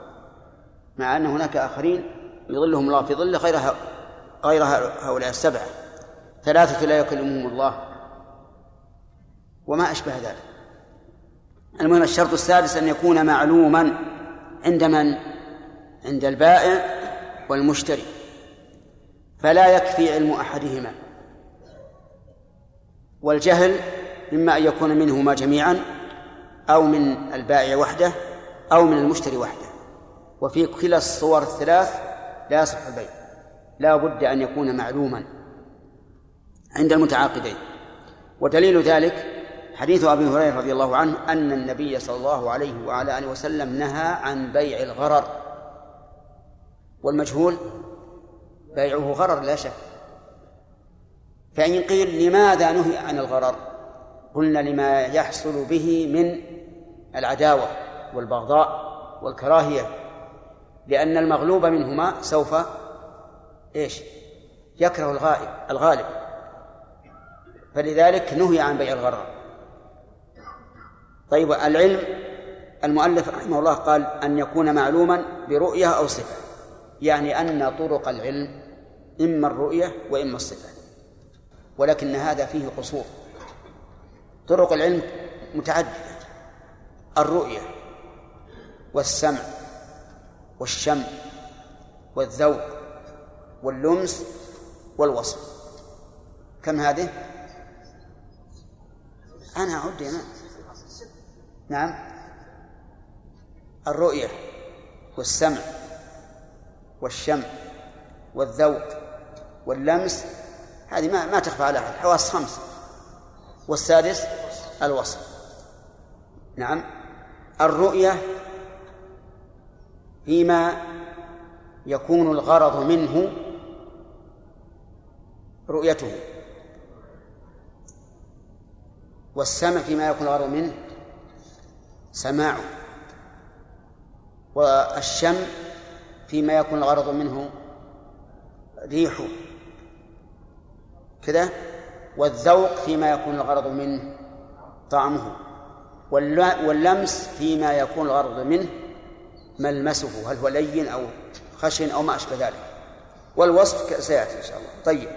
مع أن هناك آخرين يظلهم الله في ظله غير غير هؤلاء السبعة. ثلاثة لا يكلمهم الله. وما أشبه ذلك. المهم الشرط السادس أن يكون معلوما عند من؟ عند البائع والمشتري فلا يكفي علم أحدهما. والجهل إما أن يكون منهما جميعا أو من البائع وحده أو من المشتري وحده. وفي كلا الصور الثلاث لا يصح البيع لا بد أن يكون معلوما عند المتعاقدين. ودليل ذلك حديث أبي هريرة رضي الله عنه أن النبي صلى الله عليه وعلى آله وسلم نهى عن بيع الغرر. والمجهول بيعه غرر لا شك. فإن قيل لماذا نهي عن الغرر قلنا لما يحصل به من العداوة والبغضاء والكراهية لأن المغلوب منهما سوف إيش؟ يكره الغائب الغالب. فلذلك نهي عن بيع الغرر. طيب العلم المؤلف رحمه الله قال أن يكون معلوما برؤية أو صفة. يعني أن طرق العلم إما الرؤية وإما الصفة ولكن هذا فيه قصور. طرق العلم متعددة. الرؤية والسمع والشم والذوق واللمس والوصف. كم هذه؟ أنا أعد نعم. الرؤية والسمع والشم والذوق واللمس هذه ما ما تخفى على أحد. حواس خمس. والسادس الوصف نعم. الرؤية فيما يكون الغرض منه رؤيته. والسمع فيما يكون الغرض منه سماعه. والشم فيما يكون الغرض منه ريحه كذا والذوق فيما يكون الغرض منه طعمه. واللمس فيما يكون الغرض منه ملمسه. هل هو لين أو خشن أو ما أشبه ذلك. والوصف سيأتي إن شاء الله. طيب.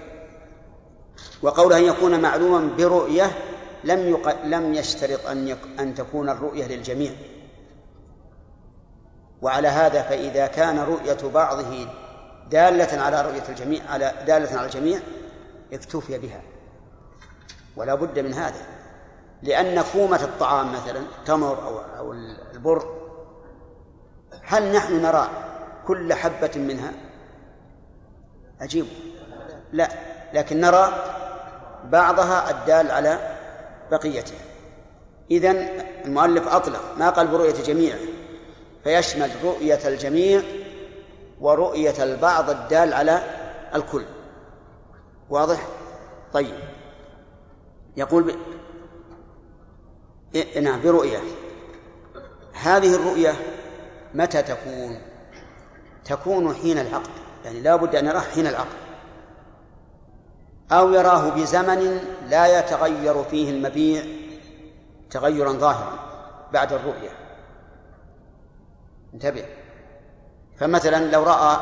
وقوله أن يكون معلوما برؤية لم. لم يشترط أن. أن تكون الرؤية للجميع. وعلى هذا فإذا كان رؤية بعضه دالة على رؤية الجميع على دالة على الجميع اكتفي بها. ولا بد من هذا. لأن كومة الطعام مثلا تمر أو أو البر هل نحن نرى كل حبة منها؟ عجيب لا. لكن نرى بعضها الدال على بقيتها. إذن المؤلف أطلق ما قال برؤية جميع فيشمل رؤية الجميع ورؤية البعض الدال على الكل. واضح؟ طيب. يقول ب... إيه نعم برؤية. هذه الرؤية متى تكون؟ تكون حين العقد يعني لا بد أن يراه حين العقد. أو يراه بزمن لا يتغير فيه المبيع تغيرا ظاهرا بعد الرؤية. انتبه فمثلا لو رأى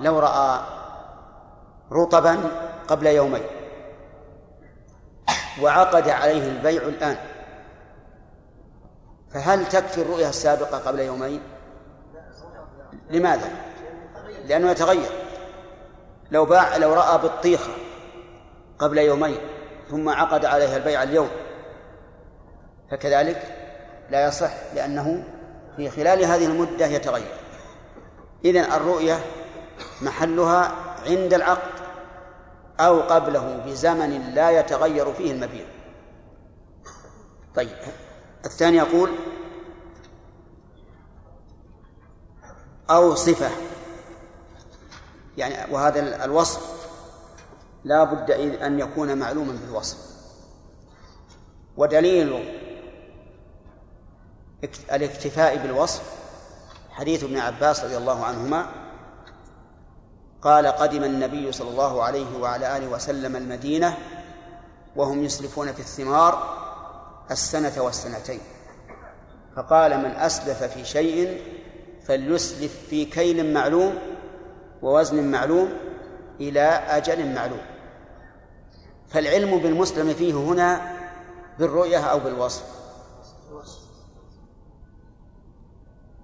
لو رأى رطبا قبل يومين وعقد عليه البيع الآن فهل تكفي الرؤية السابقة قبل يومين؟ لماذا؟ لأنه يتغير لو باع لو رأى بطيخة قبل يومين ثم عقد عليها البيع اليوم فكذلك لا يصح لأنه في خلال هذه المدة يتغير. إذن الرؤية محلها عند العقد أو قبله بزمن لا يتغير فيه المبيع. طيب الثاني يقول أو صفة. يعني وهذا الوصف لا بد أن يكون معلوما بالوصف. ودليل الاكتفاء بالوصف. حديث ابن عباس رضي الله عنهما قال قدم النبي صلى الله عليه وعلى آله وسلم المدينة وهم يسلفون في الثمار السنة والسنتين. فقال من أسلف في شيء فليسلف في كيل معلوم ووزن معلوم إلى أجل معلوم. فالعلم بالمسلم فيه هنا بالرؤية أو بالوصف.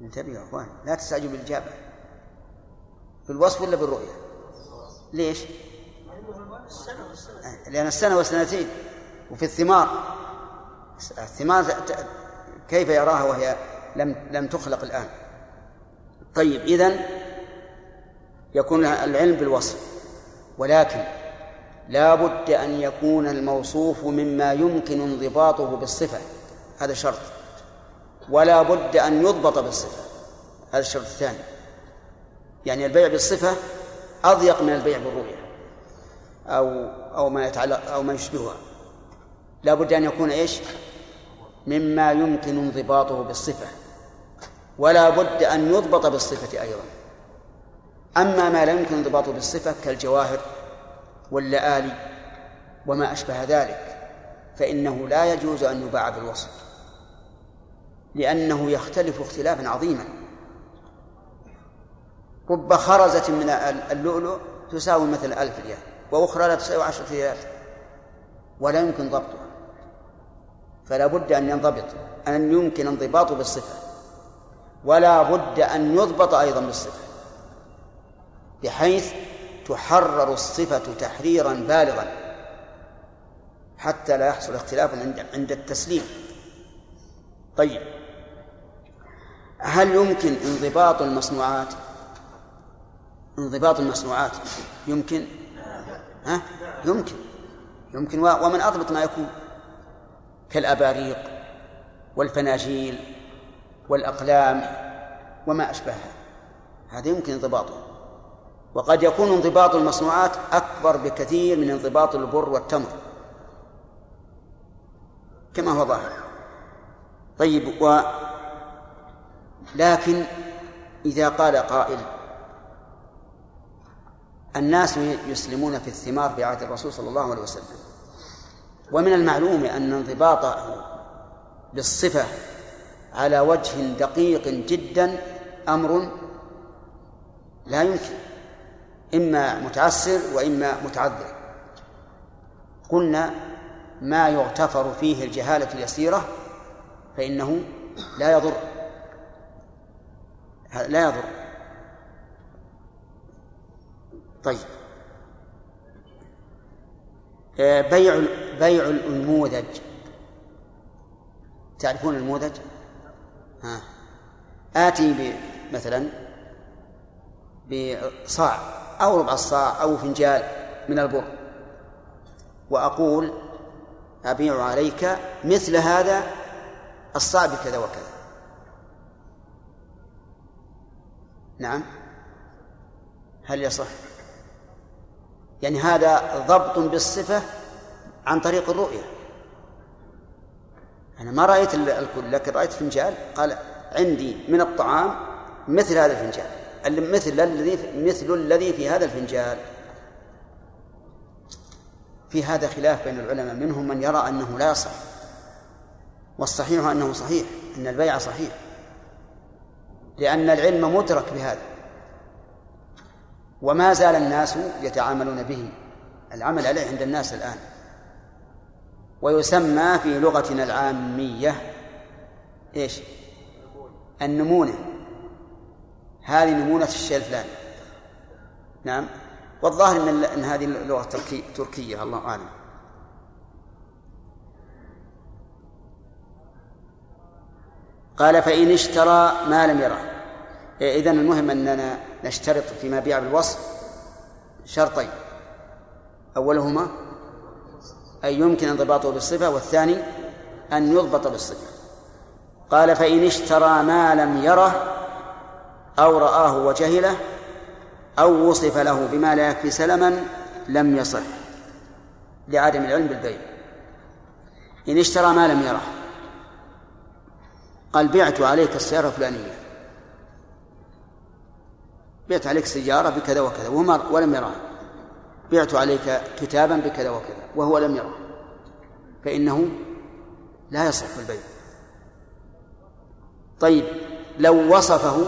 انتبهوا يا إخوان لا تستعجلوا بالإجابة. بالوصف ولا بالرؤية ليش؟ لأن السنة والسنتين. وفي الثمار. الثمار كيف يراها وهي لم لم تخلق الآن؟ طيب إذن يكون العلم بالوصف. ولكن لا بد أن يكون الموصوف مما يمكن انضباطه بالصفة. هذا شرط. ولا بد أن يضبط بالصفة. هذا الشرط الثاني. يعني البيع بالصفة أضيق من البيع بالرؤية أو أو ما يتعلق أو ما يشبهها. لا بد أن يكون إيش؟ مما يمكن انضباطه بالصفة. ولا بد أن يضبط بالصفة أيضا. أما ما لا يمكن انضباطه بالصفة كالجواهر واللآلي وما أشبه ذلك فإنه لا يجوز أن يباع بالوصف. لأنه يختلف اختلافا عظيما. رب خرزة من اللؤلؤ تساوي مثلا ألف ريال وأخرى لا تساوي عشرة ريال ولا يمكن ضبطها. فلا بد أن ينضبط أن يمكن انضباطه بالصفة ولا بد أن يضبط أيضا بالصفة بحيث تحرر الصفة تحريرا بالغا حتى لا يحصل اختلاف عند التسليم. طيب. هل يمكن انضباط المصنوعات؟ انضباط المصنوعات يمكن؟ ها؟ يمكن. يمكن ومن أضبط ما يكون كالأباريق والفناجيل والأقلام وما أشبهها. هذا يمكن انضباطه. وقد يكون انضباط المصنوعات أكبر بكثير من انضباط البر والتمر. كما هو ظاهر. طيب و لكن إذا قال قائل الناس يسلمون في الثمار في عهد الرسول صلى الله عليه وسلم. ومن المعلوم أن انضباطه بالصفة على وجه دقيق جدا أمر لا يمكن إما متعسر وإما متعذر. قلنا ما يغتفر فيه الجهالة اليسيرة فإنه لا يضر. لا يضر. طيب. آه، بيع بيع النموذج تعرفون النموذج؟ ها. آتي مثلا بصاع أو ربع الصاع أو فنجال من البر. وأقول أبيع عليك مثل هذا الصاع بكذا وكذا. نعم. هل يصح؟ يعني هذا ضبط بالصفة عن طريق الرؤية. أنا ما رأيت الكل لكن رأيت فنجال قال عندي من الطعام مثل هذا الفنجال مثل الذي مثل الذي في هذا الفنجال في هذا خلاف بين العلماء منهم من يرى أنه لا يصح والصحيح أنه صحيح أن البيع صحيح. لأن العلم مدرك بهذا. وما زال الناس يتعاملون به. العمل عليه عند الناس الآن. ويسمى في لغتنا العامية إيش؟ النمونة. هذه نمونة الشيء الفلاني نعم. والظاهر إن هذه اللغة تركية الله أعلم. قال فإن اشترى ما لم يره. إذا المهم أننا نشترط فيما بيع بالوصف شرطين. أولهما أن يمكن انضباطه بالصفة والثاني أن يضبط بالصفة. قال فإن اشترى ما لم يره أو رآه وجهله أو وصف له بما لا يكفي سلما لم يصح لعدم العلم بالبيع إن اشترى ما لم يره قال بعت عليك السيارة الفلانية. بعت عليك سيارة بكذا وكذا وما ولم يراه بعت عليك كتابا بكذا وكذا وهو لم يره. فإنه لا يصح البيع. طيب لو وصفه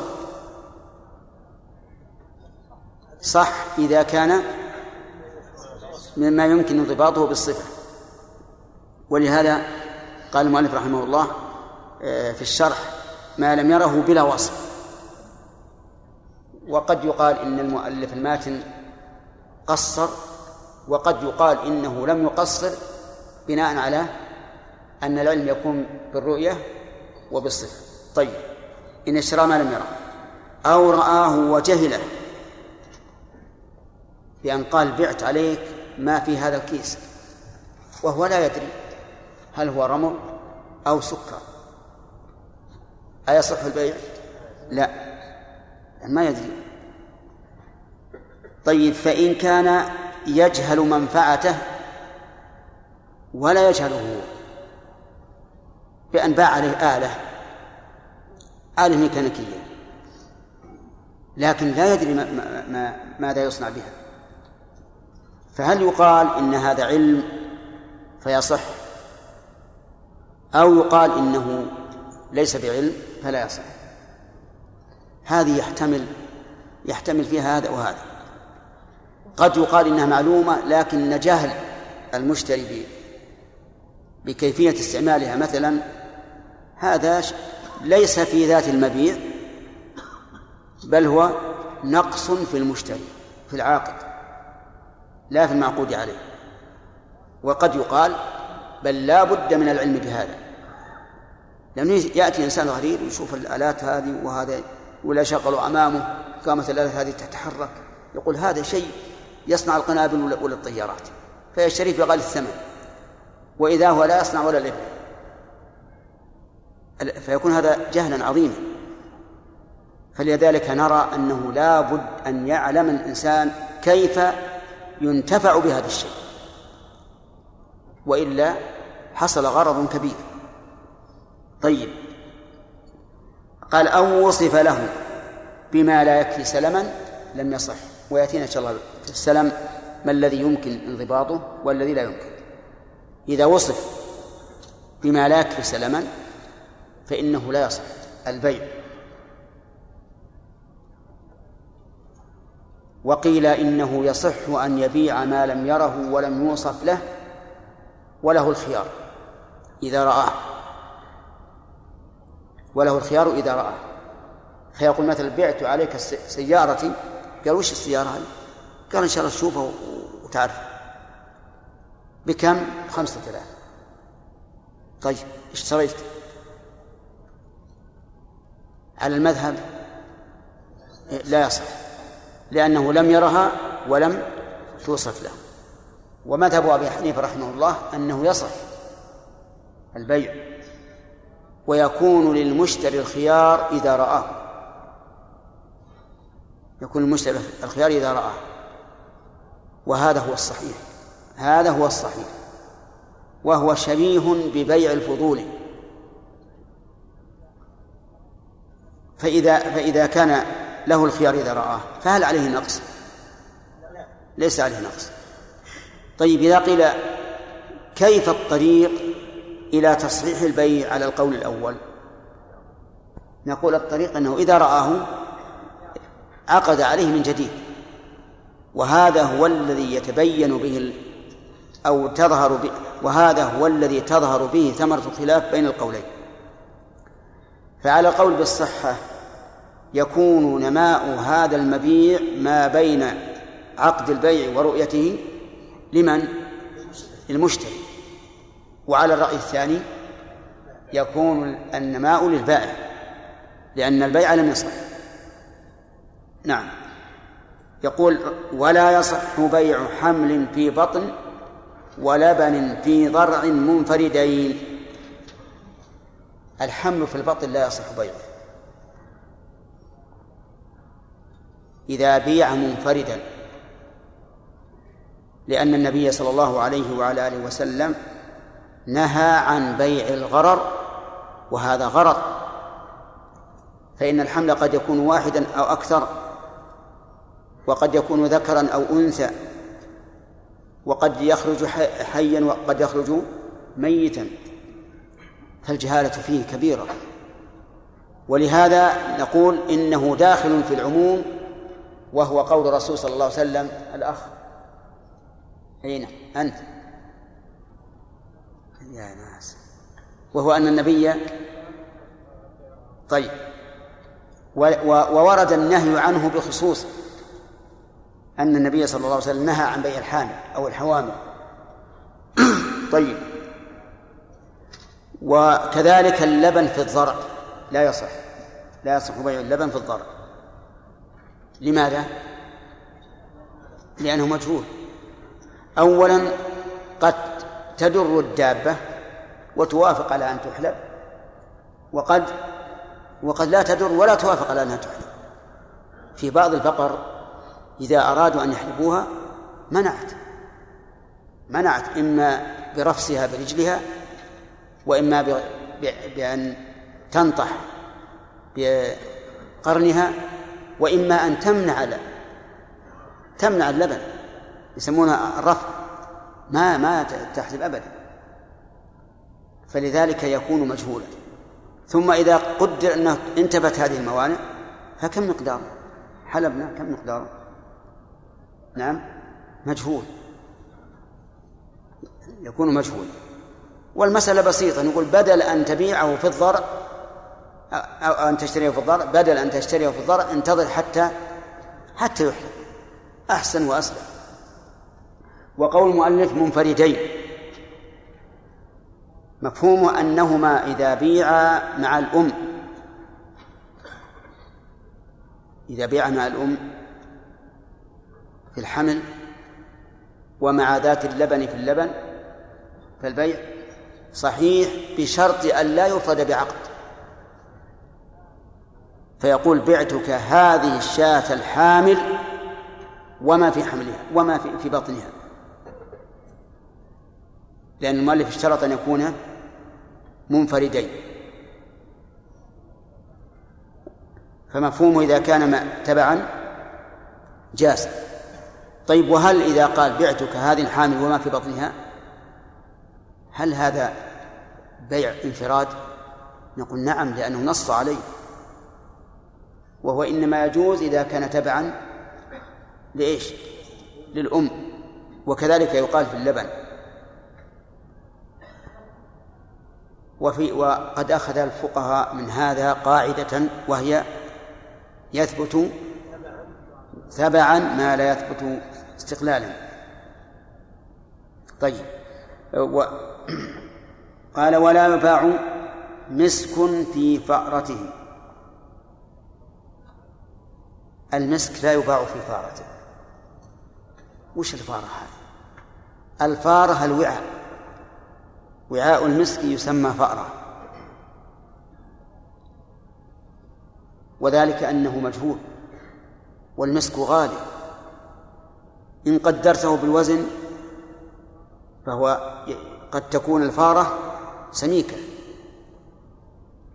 صح إذا كان مما يمكن انضباطه بالصفة. ولهذا قال المؤلف رحمه الله في الشرح ما لم يره بلا وصف. وقد يقال إن المؤلف الماتن قصر وقد يقال إنه لم يقصر بناء على أن العلم يكون بالرؤية وبالصفة. طيب إن اشترى ما لم يره. أو رآه وجهله بأن قال بعت عليك ما في هذا الكيس وهو لا يدري هل هو رمل أو سكر. أيصح البيع؟ لا. ما يدري. طيب فإن كان يجهل منفعته ولا يجهله بأن باع عليه آلة آلة ميكانيكية لكن لا يدري ما ما ماذا يصنع بها. فهل يقال إن هذا علم فيصح؟ أو يقال إنه ليس بعلم؟ فلا يصح. هذه يحتمل يحتمل فيها هذا وهذا. قد يقال إنها معلومة لكن جهل المشتري بكيفية استعمالها مثلا هذا ليس في ذات المبيع بل هو نقص في المشتري في العاقد لا في المعقود عليه. وقد يقال بل لا بد من العلم بهذا. لأنه يأتي إنسان غريب ويشوف الآلات هذه وهذا ولا شغل أمامه قامت الآلات هذه تتحرك. يقول هذا شيء يصنع القنابل ولا الطيارات. فيشتريه بغالي الثمن. وإذا هو لا يصنع ولا الإبل فيكون هذا جهلا عظيما. فلذلك نرى أنه لا بد أن يعلم الإنسان كيف ينتفع بهذا الشيء. وإلا حصل غرض كبير. طيب. قال أو وصف له بما لا يكفي سلما لم يصح ويأتينا إن شاء الله في السلم ما الذي يمكن انضباطه والذي لا يمكن. إذا وصف بما لا يكفي سلما فإنه لا يصح البيع. وقيل إنه يصح أن يبيع ما لم يره ولم يوصف له وله الخيار إذا رآه. وله الخيار إذا رآه فيقول مثلا بعت عليك سيارتي. قال وش السيارة هذه؟ قال إن شاء الله تشوفها وتعرف. بكم؟ بخمسة آلاف. طيب اشتريت على المذهب؟ لا يصح لأنه لم يرها ولم توصف له. ومذهب أبي حنيفة رحمه الله أنه يصح البيع. ويكون للمشتري الخيار إذا رآه. يكون المشتري الخيار إذا رآه. وهذا هو الصحيح. هذا هو الصحيح. وهو شبيه ببيع الفضول. فإذا فإذا كان له الخيار إذا رآه فهل عليه نقص؟ ليس عليه نقص. طيب إذا قيل كيف الطريق؟ إلى تصحيح البيع على القول الأول. نقول الطريق أنه إذا رآه عقد عليه من جديد وهذا هو الذي يتبين به أو تظهر به وهذا هو الذي تظهر به ثمرة الخلاف بين القولين. فعلى القول بالصحة يكون نماء هذا المبيع ما بين عقد البيع ورؤيته لمن؟ المشتري وعلى الرأي الثاني يكون النماء للبائع لأن البيع لم يصح. نعم. يقول ولا يصح بيع حمل في بطن ولبن في ضرع منفردين. الحمل في البطن لا يصح بيعه. إذا بيع منفردا لأن النبي صلى الله عليه وعلى آله وسلم نهى عن بيع الغرر وهذا غرر. فإن الحمل قد يكون واحدا أو أكثر وقد يكون ذكرا أو أنثى وقد يخرج حيا وقد يخرج ميتا. فالجهالة فيه كبيرة. ولهذا نقول إنه داخل في العموم وهو قول الرسول صلى الله عليه وسلم الأخ. أين؟ أنت. يا ناس. وهو أن النبي طيب. وورد النهي عنه بخصوص أن النبي صلى الله عليه وسلم نهى عن بيع الحامل أو الحوامل. طيب. وكذلك اللبن في الضرع. لا يصح. لا يصح بيع اللبن في الضرع. لماذا؟ لأنه مجهول. أولا قد تدر الدابة وتوافق على أن تحلب. وقد وقد لا تدر ولا توافق على أنها تحلب. في بعض البقر إذا أرادوا أن يحلبوها منعت. منعت إما برفسها برجلها وإما بأن تنطح بقرنها وإما أن تمنع تمنع اللبن يسمونها الرفع ما ما تحلب أبدا. فلذلك يكون مجهولا. ثم إذا قدر أنه انتبت هذه الموانع فكم مقداره حلبنا كم مقداره نعم مجهول. يكون مجهول. والمسألة بسيطة نقول بدل أن تبيعه في الضرع أو أن تشتريه في الضرع بدل أن تشتريه في الضرع انتظر حتى حتى يحلب. أحسن وأسلم. وقول المؤلف منفردين. مفهوم أنهما إذا بيعا مع الأم. إذا بيعا مع الأم في الحمل ومع ذات اللبن في اللبن فالبيع صحيح بشرط أن لا يفرد بعقد. فيقول بعتك هذه الشاة الحامل وما في حملها وما في, بطنها. لأن المؤلف اشترط أن يكون منفردين. فمفهومه إذا كان تبعا جاز طيب وهل إذا قال بعتك هذه الحامل وما في بطنها هل هذا بيع انفراد؟ نقول نعم لأنه نص عليه. وهو إنما يجوز إذا كان تبعا لإيش؟ للأم. وكذلك يقال في اللبن. وفي وقد أخذ الفقهاء من هذا قاعدة وهي يثبت تبعا ما لا يثبت استقلالا. طيب. و قال ولا يباع مسك في فأرته. المسك لا يباع في فأرته. وش الفارة هذه؟ الفارة الوعاء. وعاء المسك يسمى فأرة. وذلك أنه مجهول والمسك غالي. إن قدرته بالوزن فهو قد تكون الفارة سميكة.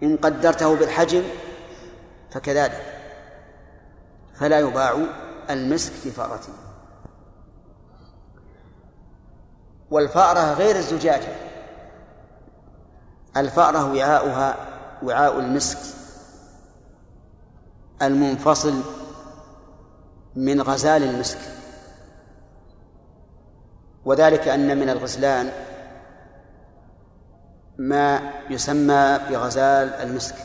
إن قدرته بالحجم فكذلك. فلا يباع المسك في فأرته. والفأرة غير الزجاجة. الفأرة وعاؤها وعاء المسك المنفصل من غزال المسك. وذلك أن من الغزلان ما يسمى بغزال المسك.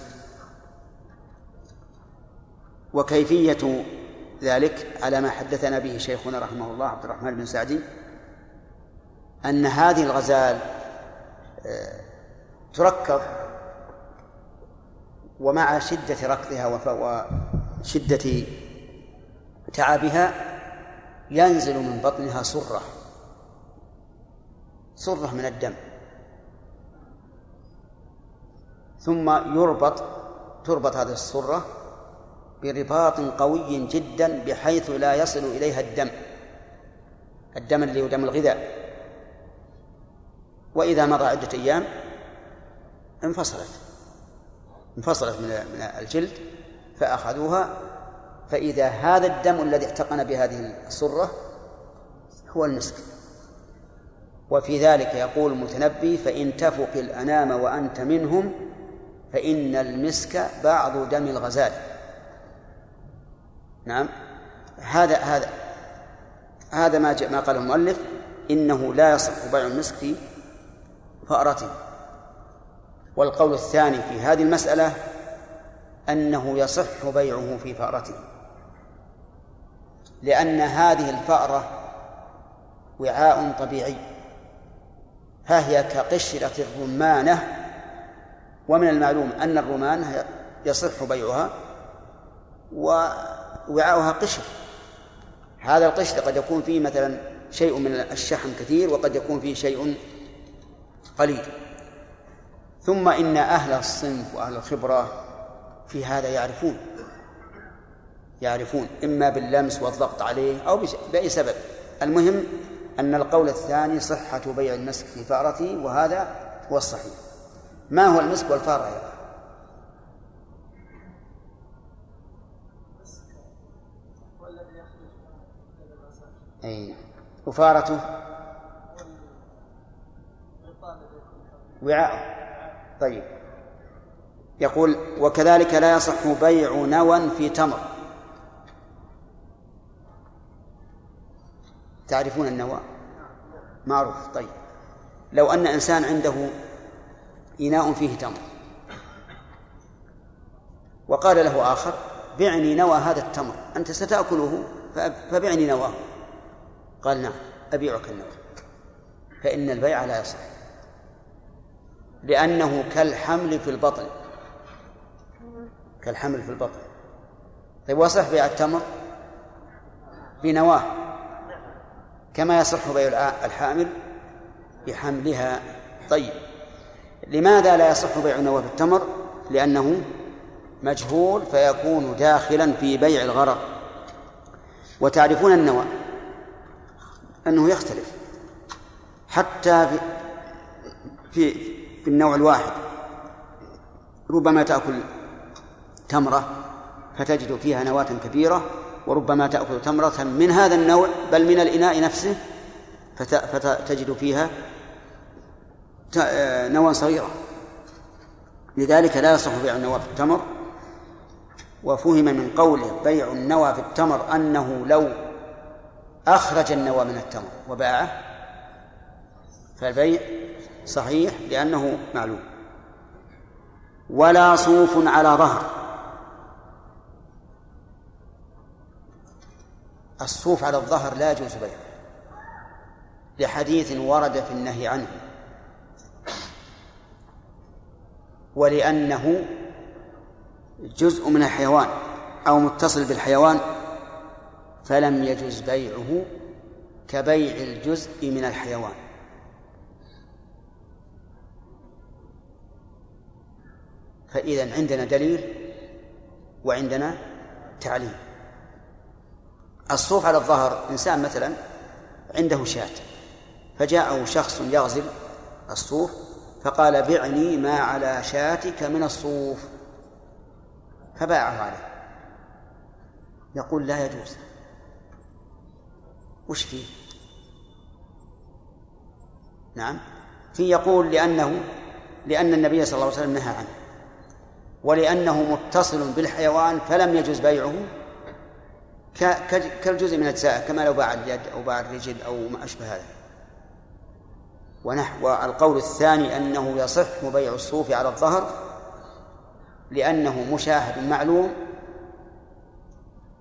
وكيفية ذلك على ما حدثنا به شيخنا رحمه الله عبد الرحمن بن سعدي أن هذه الغزال تركب ومع شدة ركضها وشدة تعبها ينزل من بطنها سرة. سرة من الدم. ثم يربط تربط هذه السرة برباط قوي جدا بحيث لا يصل إليها الدم. الدم اللي هو دم الغذاء. وإذا مضى عدة أيام انفصلت. انفصلت من الجلد فأخذوها فإذا هذا الدم الذي احتقن بهذه السرة هو المسك وفي ذلك يقول المتنبي فإن تفق الأنام وأنت منهم فإن المسك بعض دم الغزال. نعم. هذا هذا هذا ما ما قاله المؤلف إنه لا يصح بيع المسك في فأرته. والقول الثاني في هذه المسألة أنه يصح بيعه في فأرته لأن هذه الفأرة وعاء طبيعي ها هي كقشرة الرمانة ومن المعلوم أن الرمانة يصح بيعها ووعاؤها قشر. هذا القشر قد يكون فيه مثلا شيء من الشحم كثير وقد يكون فيه شيء قليل. ثم إن أهل الصنف وأهل الخبرة في هذا يعرفون. يعرفون إما باللمس والضغط عليه أو بأي سبب. المهم أن القول الثاني صحة بيع المسك في فارته وهذا هو الصحيح. ما هو المسك والفأرة يا أي وفأرته؟ وعاء طيب. يقول وكذلك لا يصح بيع نوى في تمر. تعرفون النوى؟ معروف. طيب. لو أن إنسان عنده إناء فيه تمر. وقال له آخر بعني نوى هذا التمر. أنت ستأكله فبعني نواه. قال نعم أبيعك النوى. فإن البيع لا يصح. لأنه كالحمل في البطن. كالحمل في البطن. طيب وصح بيع التمر؟ بنواه. كما يصح بيع الحامل بحملها. طيب. لماذا لا يصح بيع النواه بالتمر لأنه مجهول فيكون داخلا في بيع الغرض وتعرفون النوى أنه يختلف. حتى في في, في النوع الواحد. ربما تأكل تمرة فتجد فيها نواة كبيرة وربما تأكل تمرة من هذا النوع بل من الإناء نفسه فتجد فيها نوى صغيرة. لذلك لا يصح بيع النوى في التمر. وفهم من قوله بيع النوى في التمر أنه لو أخرج النوى من التمر وباعه فالبيع صحيح لأنه معلوم. ولا صوف على ظهر. الصوف على الظهر لا يجوز بيعه. لحديث ورد في النهي عنه. ولأنه جزء من الحيوان أو متصل بالحيوان فلم يجز بيعه كبيع الجزء من الحيوان. فإذا عندنا دليل وعندنا تعليم الصوف على الظهر إنسان مثلا عنده شاة فجاءه شخص يغزل الصوف فقال بعني ما على شاتك من الصوف. فباعه عليه يقول لا يجوز. وش فيه؟ نعم. في يقول لأنه لأن النبي صلى الله عليه وسلم نهى عنه. ولأنه متصل بالحيوان فلم يجوز بيعه كالجزء من أجزائه كما لو باع اليد أو باع الرجل أو ما أشبه هذا. ونحو القول الثاني أنه يصح بيع الصوف على الظهر لأنه مشاهد معلوم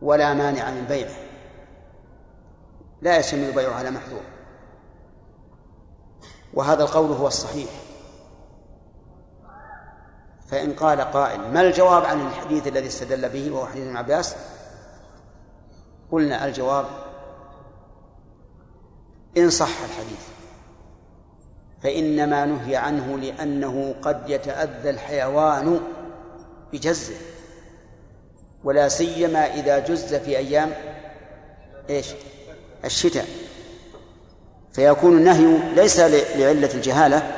ولا مانع من بيعه. لا يشمل بيعه على محذور. وهذا القول هو الصحيح. فإن قال قائل ما الجواب عن الحديث الذي استدل به وهو حديث ابن عباس؟ قلنا الجواب إن صح الحديث فإنما نهي عنه لأنه قد يتأذى الحيوان بجزه ولا سيما إذا جز في أيام إيش؟ الشتاء. فيكون النهي ليس لعلة الجهالة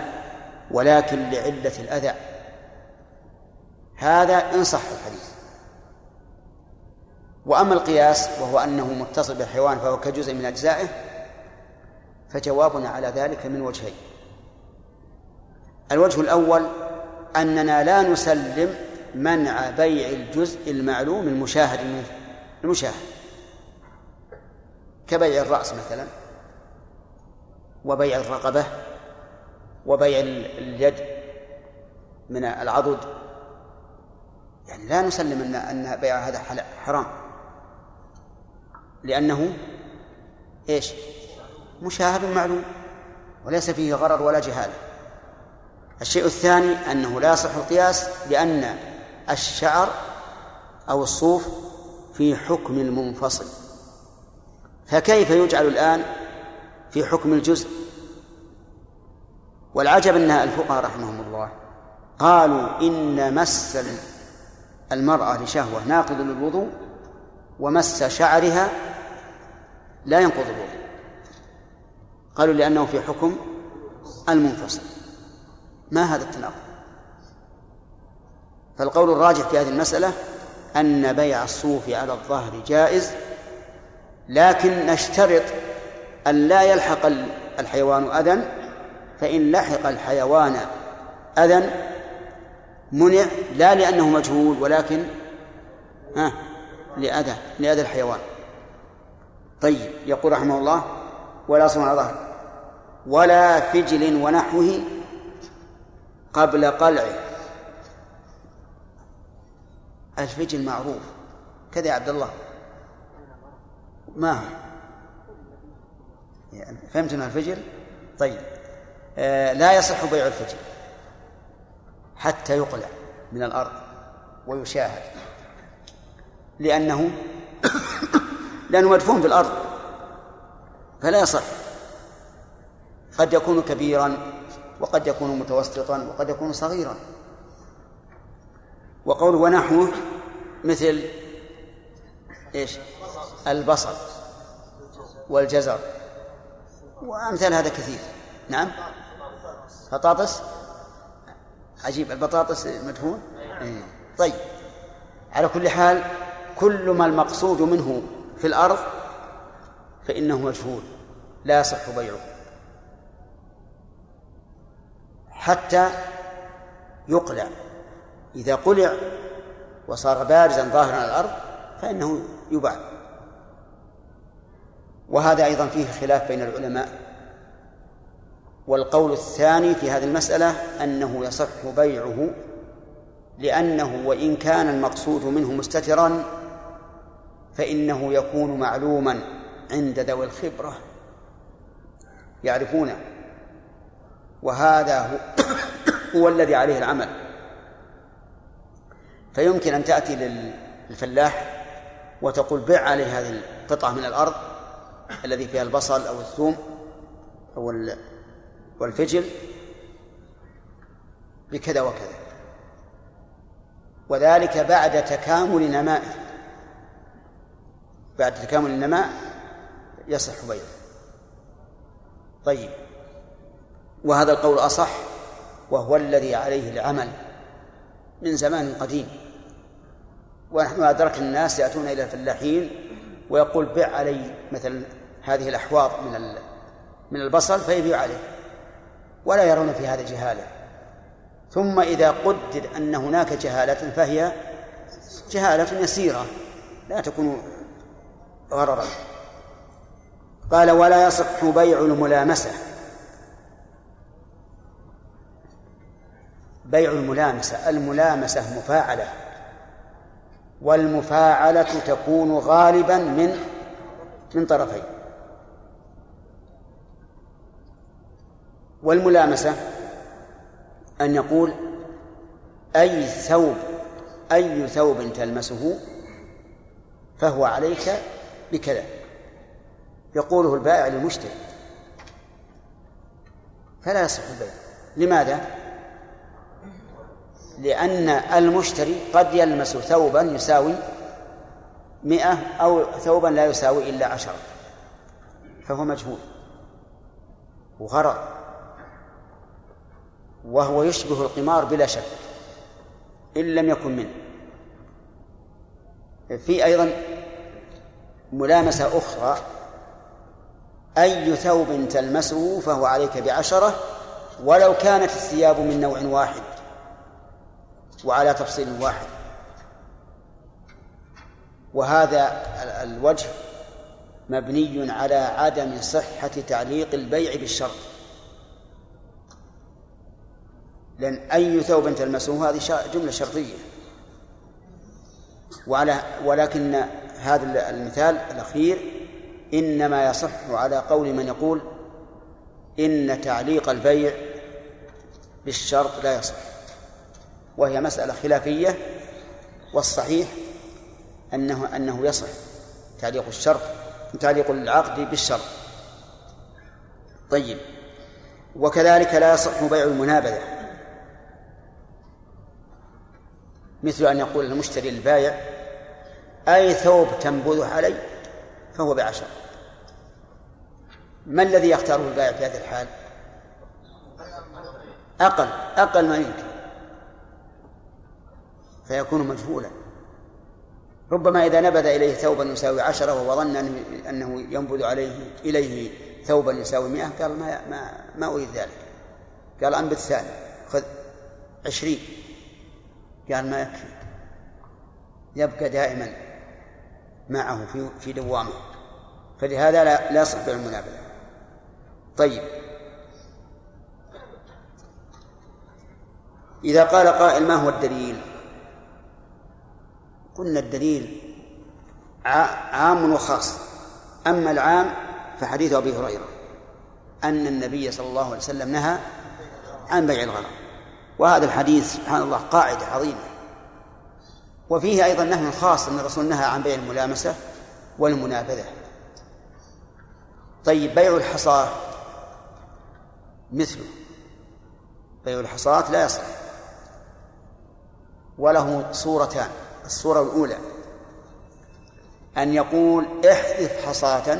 ولكن لعلة الأذى. هذا إن صح الحديث. وأما القياس وهو أنه متصل بالحيوان فهو كجزء من أجزائه فجوابنا على ذلك من وجهين. الوجه الأول أننا لا نسلم منع بيع الجزء المعلوم المشاهد المشاهد. كبيع الرأس مثلا وبيع الرقبة وبيع اليد من العضد يعني لا نسلم أن أن بيع هذا حرام. لأنه إيش؟ مشاهد معلوم وليس فيه غرر ولا جهالة الشيء الثاني أنه لا يصح القياس لأن الشعر أو الصوف في حكم المنفصل. فكيف يجعل الآن في حكم الجزء؟ والعجب أن الفقهاء رحمهم الله قالوا إن مس المرأة لشهوة ناقض للوضوء ومس شعرها لا ينقض الوضوء. قالوا لأنه في حكم المنفصل. ما هذا التناقض؟ فالقول الراجح في هذه المسألة أن بيع الصوف على الظهر جائز لكن نشترط أن لا يلحق الحيوان أذى فإن لحق الحيوان أذى منع لا لأنه مجهول ولكن ها لأذى لأذى الحيوان. طيب يقول رحمه الله ولا صنع ظهر ولا فجل ونحوه قبل قلعه. الفجل معروف كذا يا عبد الله. ما هو؟ يعني فهمت انه الفجل؟ طيب آه لا يصح بيع الفجل. حتى يقلع من الأرض ويشاهد. لأنه لأنه مدفون في الأرض فلا يصح. قد يكون كبيرا وقد يكون متوسطا وقد يكون صغيرا. وقوله ونحوه مثل إيش؟ البصل والجزر. وأمثال هذا كثير. نعم. بطاطس عجيب. البطاطس مدفون. طيب. على كل حال كل ما المقصود منه في الأرض فإنه مجهول لا يصح بيعه. حتى يقلع. إذا قلع وصار بارزا ظاهرا على الأرض فإنه يباع. وهذا أيضا فيه خلاف بين العلماء. والقول الثاني في هذه المسألة أنه يصح بيعه لأنه وإن كان المقصود منه مستترا فإنه يكون معلوما عند ذوي الخبرة. يعرفونه وهذا هو, هو الذي عليه العمل. فيمكن أن تأتي للفلاح وتقول بع عليه هذه القطعة من الأرض الذي فيها البصل أو الثوم أو والفجل بكذا وكذا. وذلك بعد تكامل نمائه. بعد تكامل النماء يصح بيعه طيب. وهذا القول أصح وهو الذي عليه العمل من زمان قديم. ونحن أدركنا الناس يأتون إلى الفلاحين ويقول بع علي مثلا هذه الأحواض من من البصل فيبيع عليه. ولا يرون في هذا جهالة ثم إذا قدر أن هناك جهالة فهي جهالة يسيرة لا تكون غررا. قال ولا يصح بيع الملامسة. بيع الملامسة الملامسة مفاعلة. والمفاعلة تكون غالبا من من طرفين. والملامسة أن يقول أي ثوب أي ثوب تلمسه فهو عليك بكذا. يقوله البائع للمشتري. فلا يصح البيع. لماذا؟ لأن المشتري قد يلمس ثوبا يساوي مئة أو ثوبا لا يساوي إلا عشرة. فهو مجهول. وغرر وهو يشبه القمار بلا شك إن لم يكن منه. في أيضا ملامسة أخرى أي ثوب تلمسه فهو عليك بعشرة ولو كانت الثياب من نوع واحد وعلى تفصيل واحد. وهذا الوجه مبني على عدم صحة تعليق البيع بالشرط. لأن أي ثوب تلمسه هذه جملة شرطية. وعلى ولكن هذا المثال الأخير إنما يصح على قول من يقول إن تعليق البيع بالشرط لا يصح. وهي مسألة خلافية والصحيح أنه أنه يصح تعليق الشرط تعليق العقد بالشرط. طيب. وكذلك لا يصح بيع المنابذة. مثل أن يقول المشتري للبايع أي ثوب تنبذه علي؟ فهو بعشر. ما الذي يختاره البائع في هذه الحال؟ أقل أقل ما يمكن. فيكون مجهولا. ربما إذا نبذ إليه ثوبا يساوي عشرة وهو ظن أنه ينبذ عليه إليه ثوبا يساوي مئة قال ما ما ما أريد ذلك. قال أنبذ ثاني خذ عشرين. قال ما يكفي. يبقى دائما معه في في دوامه. فلهذا لا, لا يصح المنابذة طيب. إذا قال قائل ما هو الدليل؟ قلنا الدليل عام وخاص. أما العام فحديث أبي هريرة أن النبي صلى الله عليه وسلم نهى عن بيع الغرام وهذا الحديث سبحان الله قاعدة عظيمة. وفيه أيضا نهي خاص أن الرسول نهى عن بيع الملامسة والمنابذة طيب بيع الحصاة مثله. بيع الحصاة لا يصح. وله صورتان. الصورة الأولى أن يقول احذف حصاة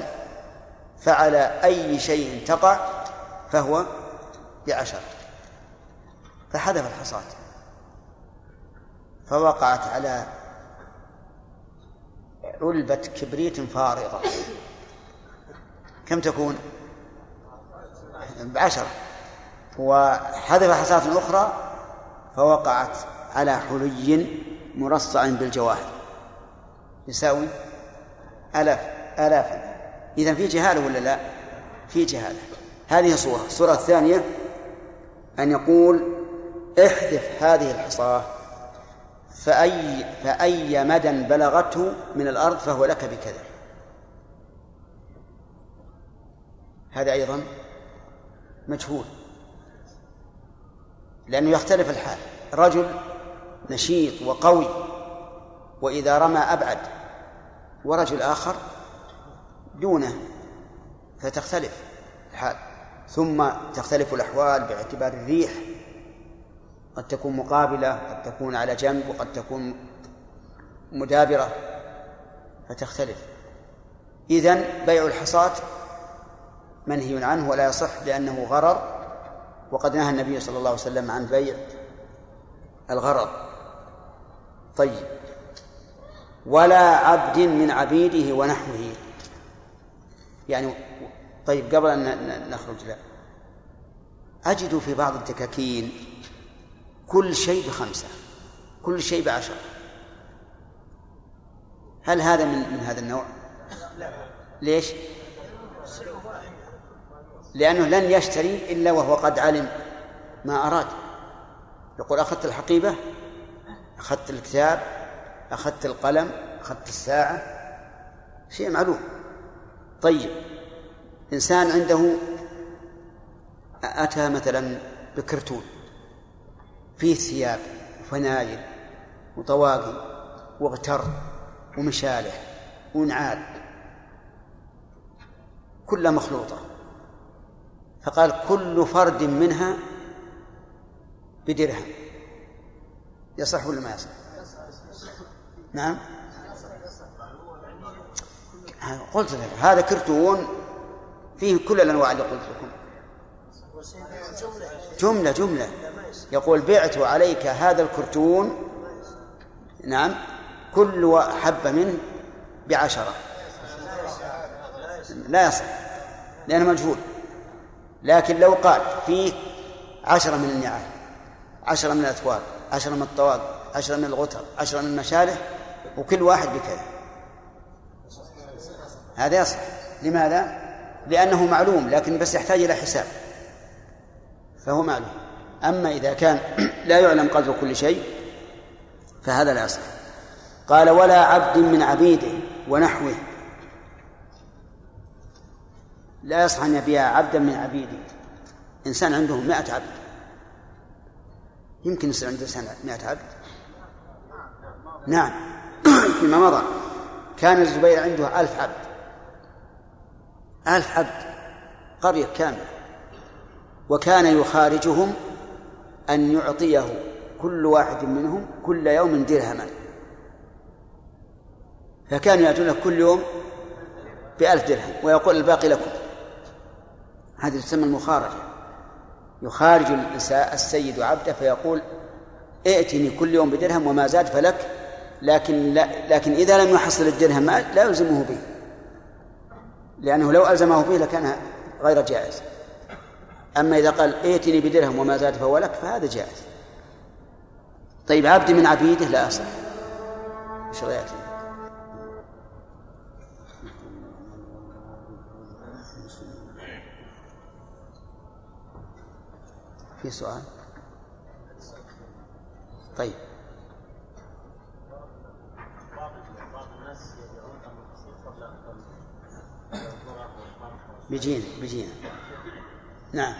فعلى أي شيء تقع فهو بعشر فحذف الحصاة فوقعت على علبة كبريت فارغة. كم تكون؟ بعشرة. وحذف حصاة أخرى فوقعت على حلي مرصع بالجواهر. يساوي آلافا إذا في جهالة ولا لا؟ في جهالة. هذه صورة. الصورة الثانية أن يقول احذف هذه الحصاة. فأي فأي مدى بلغته من الأرض فهو لك بكذا. هذا أيضا مجهول. لأنه يختلف الحال. رجل نشيط وقوي وإذا رمى أبعد ورجل آخر دونه فتختلف الحال. ثم تختلف الأحوال باعتبار الريح قد تكون مقابلة قد تكون على جنب وقد تكون مدابرة فتختلف. إذن بيع الحصاة منهي عنه ولا يصح لأنه غرر وقد نهى النبي صلى الله عليه وسلم عن بيع الغرر. طيب. ولا عبد من عبيده ونحوه. يعني طيب قبل أن نخرج لا. أجد في بعض الدكاكين كل شيء بخمسة كل شيء بعشرة. هل هذا من من هذا النوع؟ ليش؟ لأنه لن يشتري إلا وهو قد علم ما أراد. يقول أخذت الحقيبة أخذت الكتاب أخذت القلم أخذت الساعة. شيء معلوم. طيب إنسان عنده أتى مثلا بكرتون. فيه ثياب وفنايل وطواقي واغتر ومشالح ونعال كلها مخلوطة. فقال كل فرد منها بدرهم. يصح ولا ما يصح؟ نعم. قلت لك هذا كرتون فيه كل الأنواع اللي قلت لكم. جملة جملة. يقول بعت عليك هذا الكرتون نعم كل حبه منه بعشرة. لا يصح لأنه مجهول. لكن لو قال فيه عشرة من النعال عشرة من الأثواب عشرة من الطواق عشرة من الغتر عشرة من المشالح وكل واحد بكذا. هذا يصح. لماذا؟ لأنه معلوم لكن بس يحتاج إلى حساب. فهو معلوم. أما إذا كان لا يعلم قدر كل شيء فهذا لا يصح. قال ولا عبد من عبيده ونحوه. لا يصح أن يبيع عبدا من عبيده. إنسان عنده مائة عبد. يمكن يصير عنده إنسان مائة عبد؟ نعم. فيما مضى كان الزبير عنده ألف عبد. ألف عبد قرية كاملة. وكان يخارجهم أن يعطيه كل واحد منهم كل يوم درهما. فكانوا يأتونه كل يوم بألف درهم ويقول الباقي لكم. هذه تسمى المخارجة. يخارج السيد عبده فيقول ائتني كل يوم بدرهم وما زاد فلك لكن لا لكن إذا لم يحصل الدرهم لا يلزمه به. لأنه لو ألزمه به لكان غير جائز. أما إذا قال ائتني بدرهم وما زاد فهو لك فهذا جائز. طيب عبد من عبيده لا أصح. إيش رأيك؟ في سؤال؟ طيب. بيجينا بيجينا. نعم؟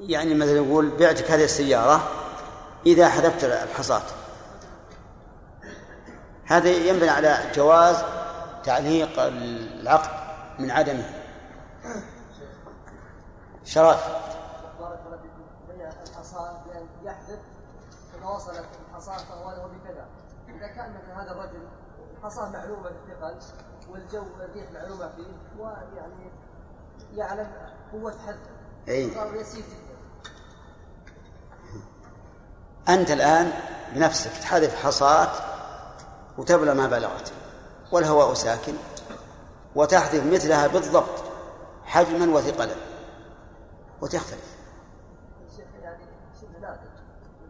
يعني مثلا يقول بعتك هذه السيارة إذا حذفت الحصاة هذا ينبني على جواز تعليق العقد من عدمه شرف بارك الله فيكم يحذف اذا وصلت له بكذا. إذا كان مثلا هذا الرجل الحصاه معلومة بالثقل والجو الريح معلومة فيه ويعني يعلم قوة حذفه أي. صار يسير جدا. أنت الآن بنفسك تحذف حصاة وتبلغ ما بلغت والهواء ساكن وتحذف مثلها بالضبط حجما وثقلا وتختلف.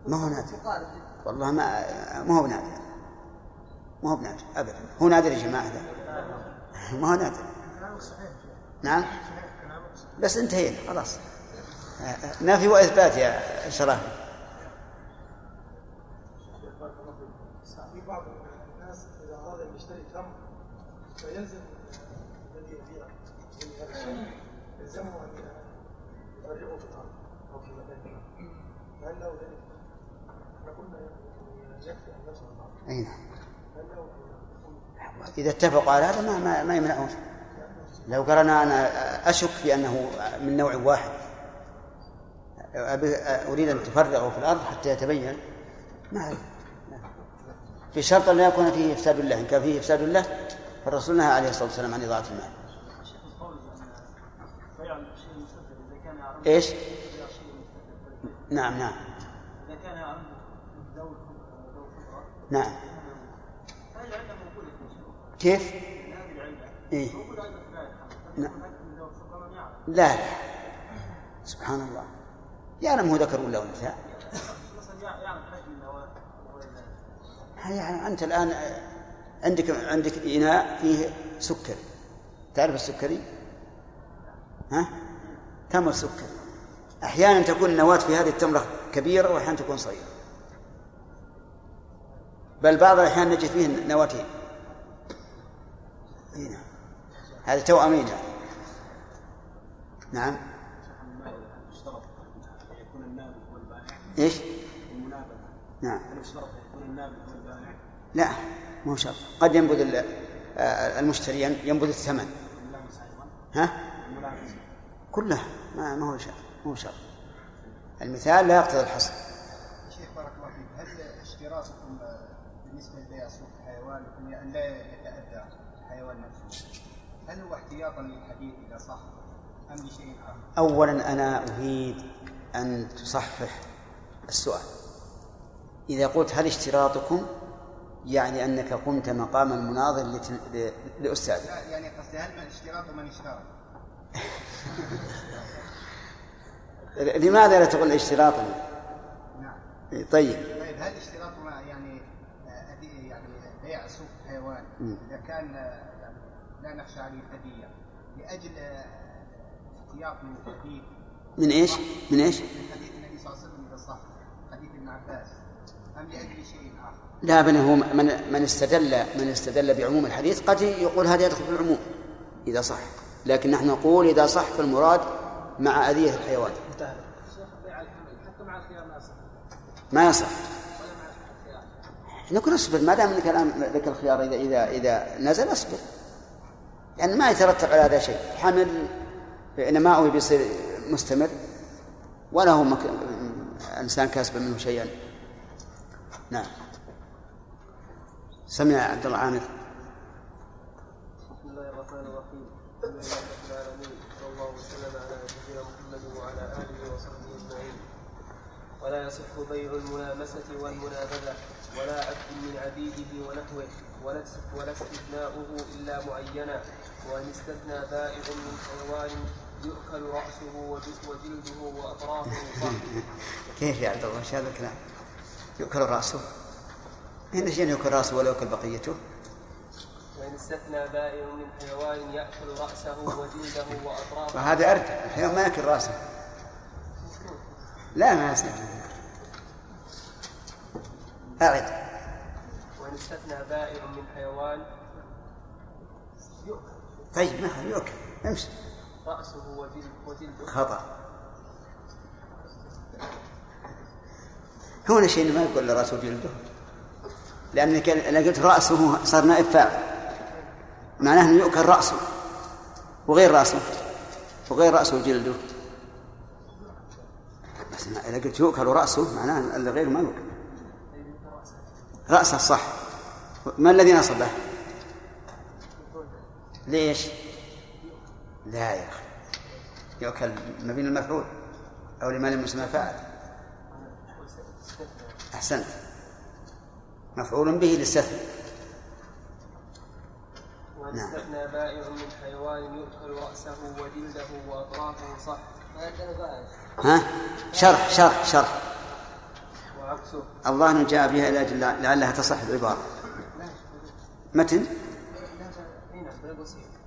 ما هو نادر. والله ما ما هو بنادر. ما هو بنادر ابدا. هو نادر يا جماعة ده. ما هو نادر. نعم؟ بس انتهينا خلاص. نفي واثبات يا شرافي إذا اتفقوا على هذا ما ما, ما يمنعون. لو قرنا أنا أشك بانه من نوع واحد. أريد أن تفرغه في الأرض حتى يتبين. ما. في شرط أن لا يكون فيه إفساد الله إن كان فيه إفساد الله فالرسول نهى عليه الصلاة والسلام عن إضاعة المال. إيش؟ نعم نعم. اذا كان نعم هذه العله موجوده في الشروط كيف؟ هذه العله إيه؟ موجوده أيضا في الايه نعم. من ذوي من يعرف لا لا. سبحان الله. يعلم هو ذكر ولا ذلك يعني أنت الآن عندك عندك إناء فيه سكر. تعرف السكري؟ ها؟ تمر سكر أحيانا تكون النواة في هذه التمرة كبيرة وأحيانا تكون صغيرة. بل بعض الأحيان نجد فيه نواتين. هذه توأمين يعني. نعم. إيش؟ نعم. لا مو شرط. قد ينبذ آه، المشتري ينبذ الثمن. ها؟ كلها ما ما هو شرط. مو شرط. المثال لا يقتضي الحصر. شيخ بارك الله فيك. هل اشتراطكم بالنسبة لبيع سوق الحيوان ان لا هل هو احتياطا للحديث إذا صح أم لشيء آخر؟ أولا أنا أريد أن تصحح السؤال. إذا قلت هل اشتراطكم يعني أنك قمت مقام المناظر لت- ل- لأستاذ لا يعني قصدي هل من اشتراط من اشترط؟ لماذا لا تقول اشتراطا نعم. طيب. طيب هل اشتراطنا يعني آه، يعني بيع سوق الحيوان مم. إذا كان لا نخشى عليه الهدية. لأجل آه، احتياط من الحديث. من إيش؟ من من حديث النبي صلى الله عليه وسلم إذا صح. حديث ابن عباس. أم لأجل شيء آخر؟ لا بل هو من من استدل من استدل بعموم الحديث قد يقول هذا يدخل في العموم إذا صح. لكن نحن نقول إذا صح فالمراد مع أذية الحيوان. ما يصح. نقول أصبر ما دام إنك الآن لك الخيار إذا إذا إذا نزل أصبر. يعني ما يترتب على هذا شيء. حمل نماؤه بيصير مستمر ولا هو مك... إنسان كاسب منه شيئا. نعم. سمع عبد الله عامر. بسم الله الرحمن الرحيم الحمد لله رب العالمين صلى الله وسلم على نبينا محمد وعلى اله وصحبه اجمعين ولا يصح بيع الملامسة والمنابذة ولا عبد من عبيده ونحوه ولا استثناؤه إلا معينا. وأن استثنى بائع من حيوان يؤكل رأسه وجلده وأطرافه صح كيف يا عبد الله؟ إيش هذا الكلام؟ يؤكل رأسه. هنا شيء يؤكل رأسه ولا يؤكل بقيته؟ وإن استثنى بائع من حيوان يأكل رأسه وجلده وأطرافه وهذا أرجع. الحيوان ما يأكل رأسه. لا ما يستثنى أعد. وإن استثنى بائع من حيوان يؤكل طيب ما يؤكل امشي. رأسه وجلد وجلده خطأ. هنا شيء ما يقول رأسه وجلده لأنك أنا قلت رأسه صار نائب فاعل. معناه أنه يؤكل رأسه. وغير رأسه. وغير رأسه وجلده بس إذا قلت يؤكل رأسه معناه أن الغير ما يؤكل. رأسه صح. ما الذي نصبه؟ ليش؟ لا يا أخي. يؤكل مبين المفعول. أو لما لم يسمى فاعل. أحسنت. مفعول به وإن نعم. استثنى بائع من حيوان يؤكل رأسه وجلده وأطرافه صح. ها؟ شرح شرح شرح. وعكسه. الله جاء بها إلى لعلها تصح العبارة. متن هنا بيقول سير متن وإن استثنى بائع من حيوان يؤكل رأسه وجلده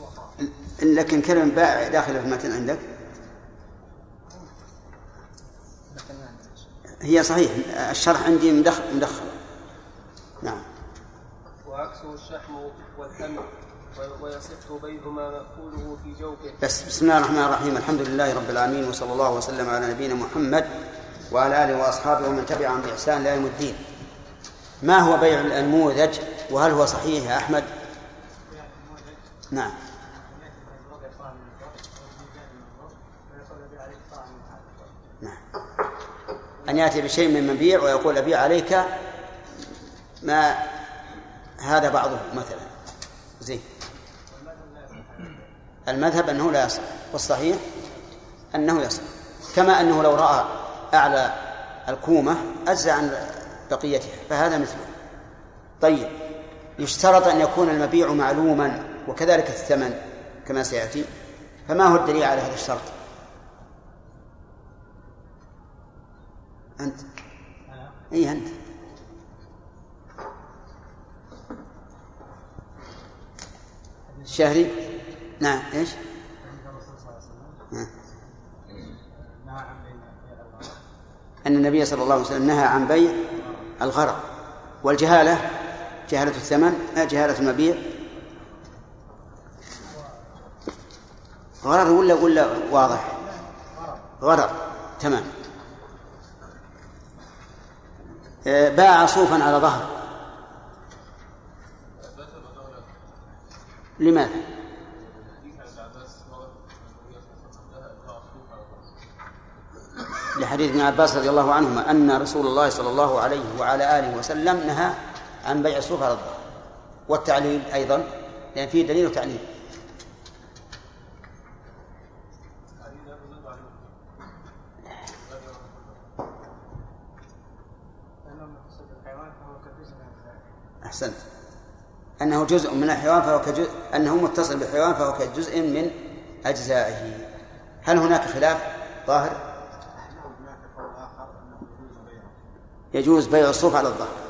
وأطرافه لكن كلمة بائع داخلة في المتن عندك؟ هي صحيح الشرح عندي مدخل مدخل. نعم. وعكسه الشحم والحمل و- ويصح بيع ما مأكوله في جوفه. بس بسم الله الرحمن الرحيم. الحمد لله رب العالمين وصلى الله وسلم على نبينا محمد وعلى آله وأصحابه ومن تبعهم بإحسان لا يوم الدين. ما هو بيع النموذج وهل هو صحيح يا أحمد؟ نعم. نعم. أن يأتي بشيء من مبيع ويقول أبيع عليك ما هذا بعضه مثلا زين المذهب أنه لا يصح والصحيح أنه يصح كما أنه لو رأى أعلى الكومة أجزى عن بقيتها فهذا مثله طيب يشترط أن يكون المبيع معلوما وكذلك الثمن كما سيأتي فما هو الدليل على هذا الشرط؟ أنت. أي أنت. الشهري نعم إيش؟ أن النبي صلى الله عليه وسلم نهى عن بيع الغرض والجهالة جهالة الثمن آه، جهالة المبيع غرر ولا ولا واضح؟ غرر تمام آه، باع صوفا على ظهر لماذا؟ لحديث ابن عباس رضي الله عنهما أن رسول الله صلى الله عليه وعلى آله وسلم نهى عن بيع الصوف على الظهر والتعليل أيضا لأن فيه دليل وتعليل. أحسنت. أنه جزء من الحيوان فهو كجزء أنه متصل بالحيوان فهو كجزء من أجزائه. هل هناك خلاف ظاهر؟ يجوز بيع الصوف على الظهر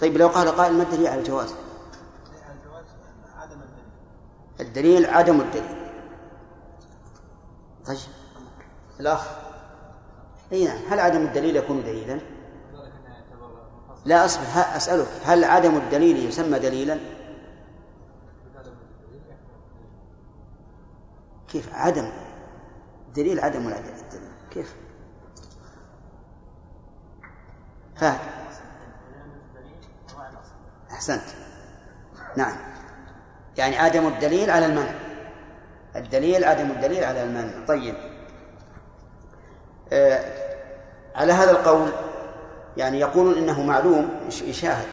طيب لو قال قائل ما الدليل على الجواز؟ الدليل عدم الدليل. طيب. الأخ أي نعم هل عدم الدليل يكون دليلا؟ لا أصبر أسألك هل عدم الدليل يسمى دليلا؟ كيف؟ عدم. دليل عدم ولا دليل؟ كيف؟ فهد أحسنت. نعم. يعني عدم الدليل على المنع. الدليل عدم الدليل على المنع. طيب. آه على هذا القول يعني يقولون إنه معلوم يشاهد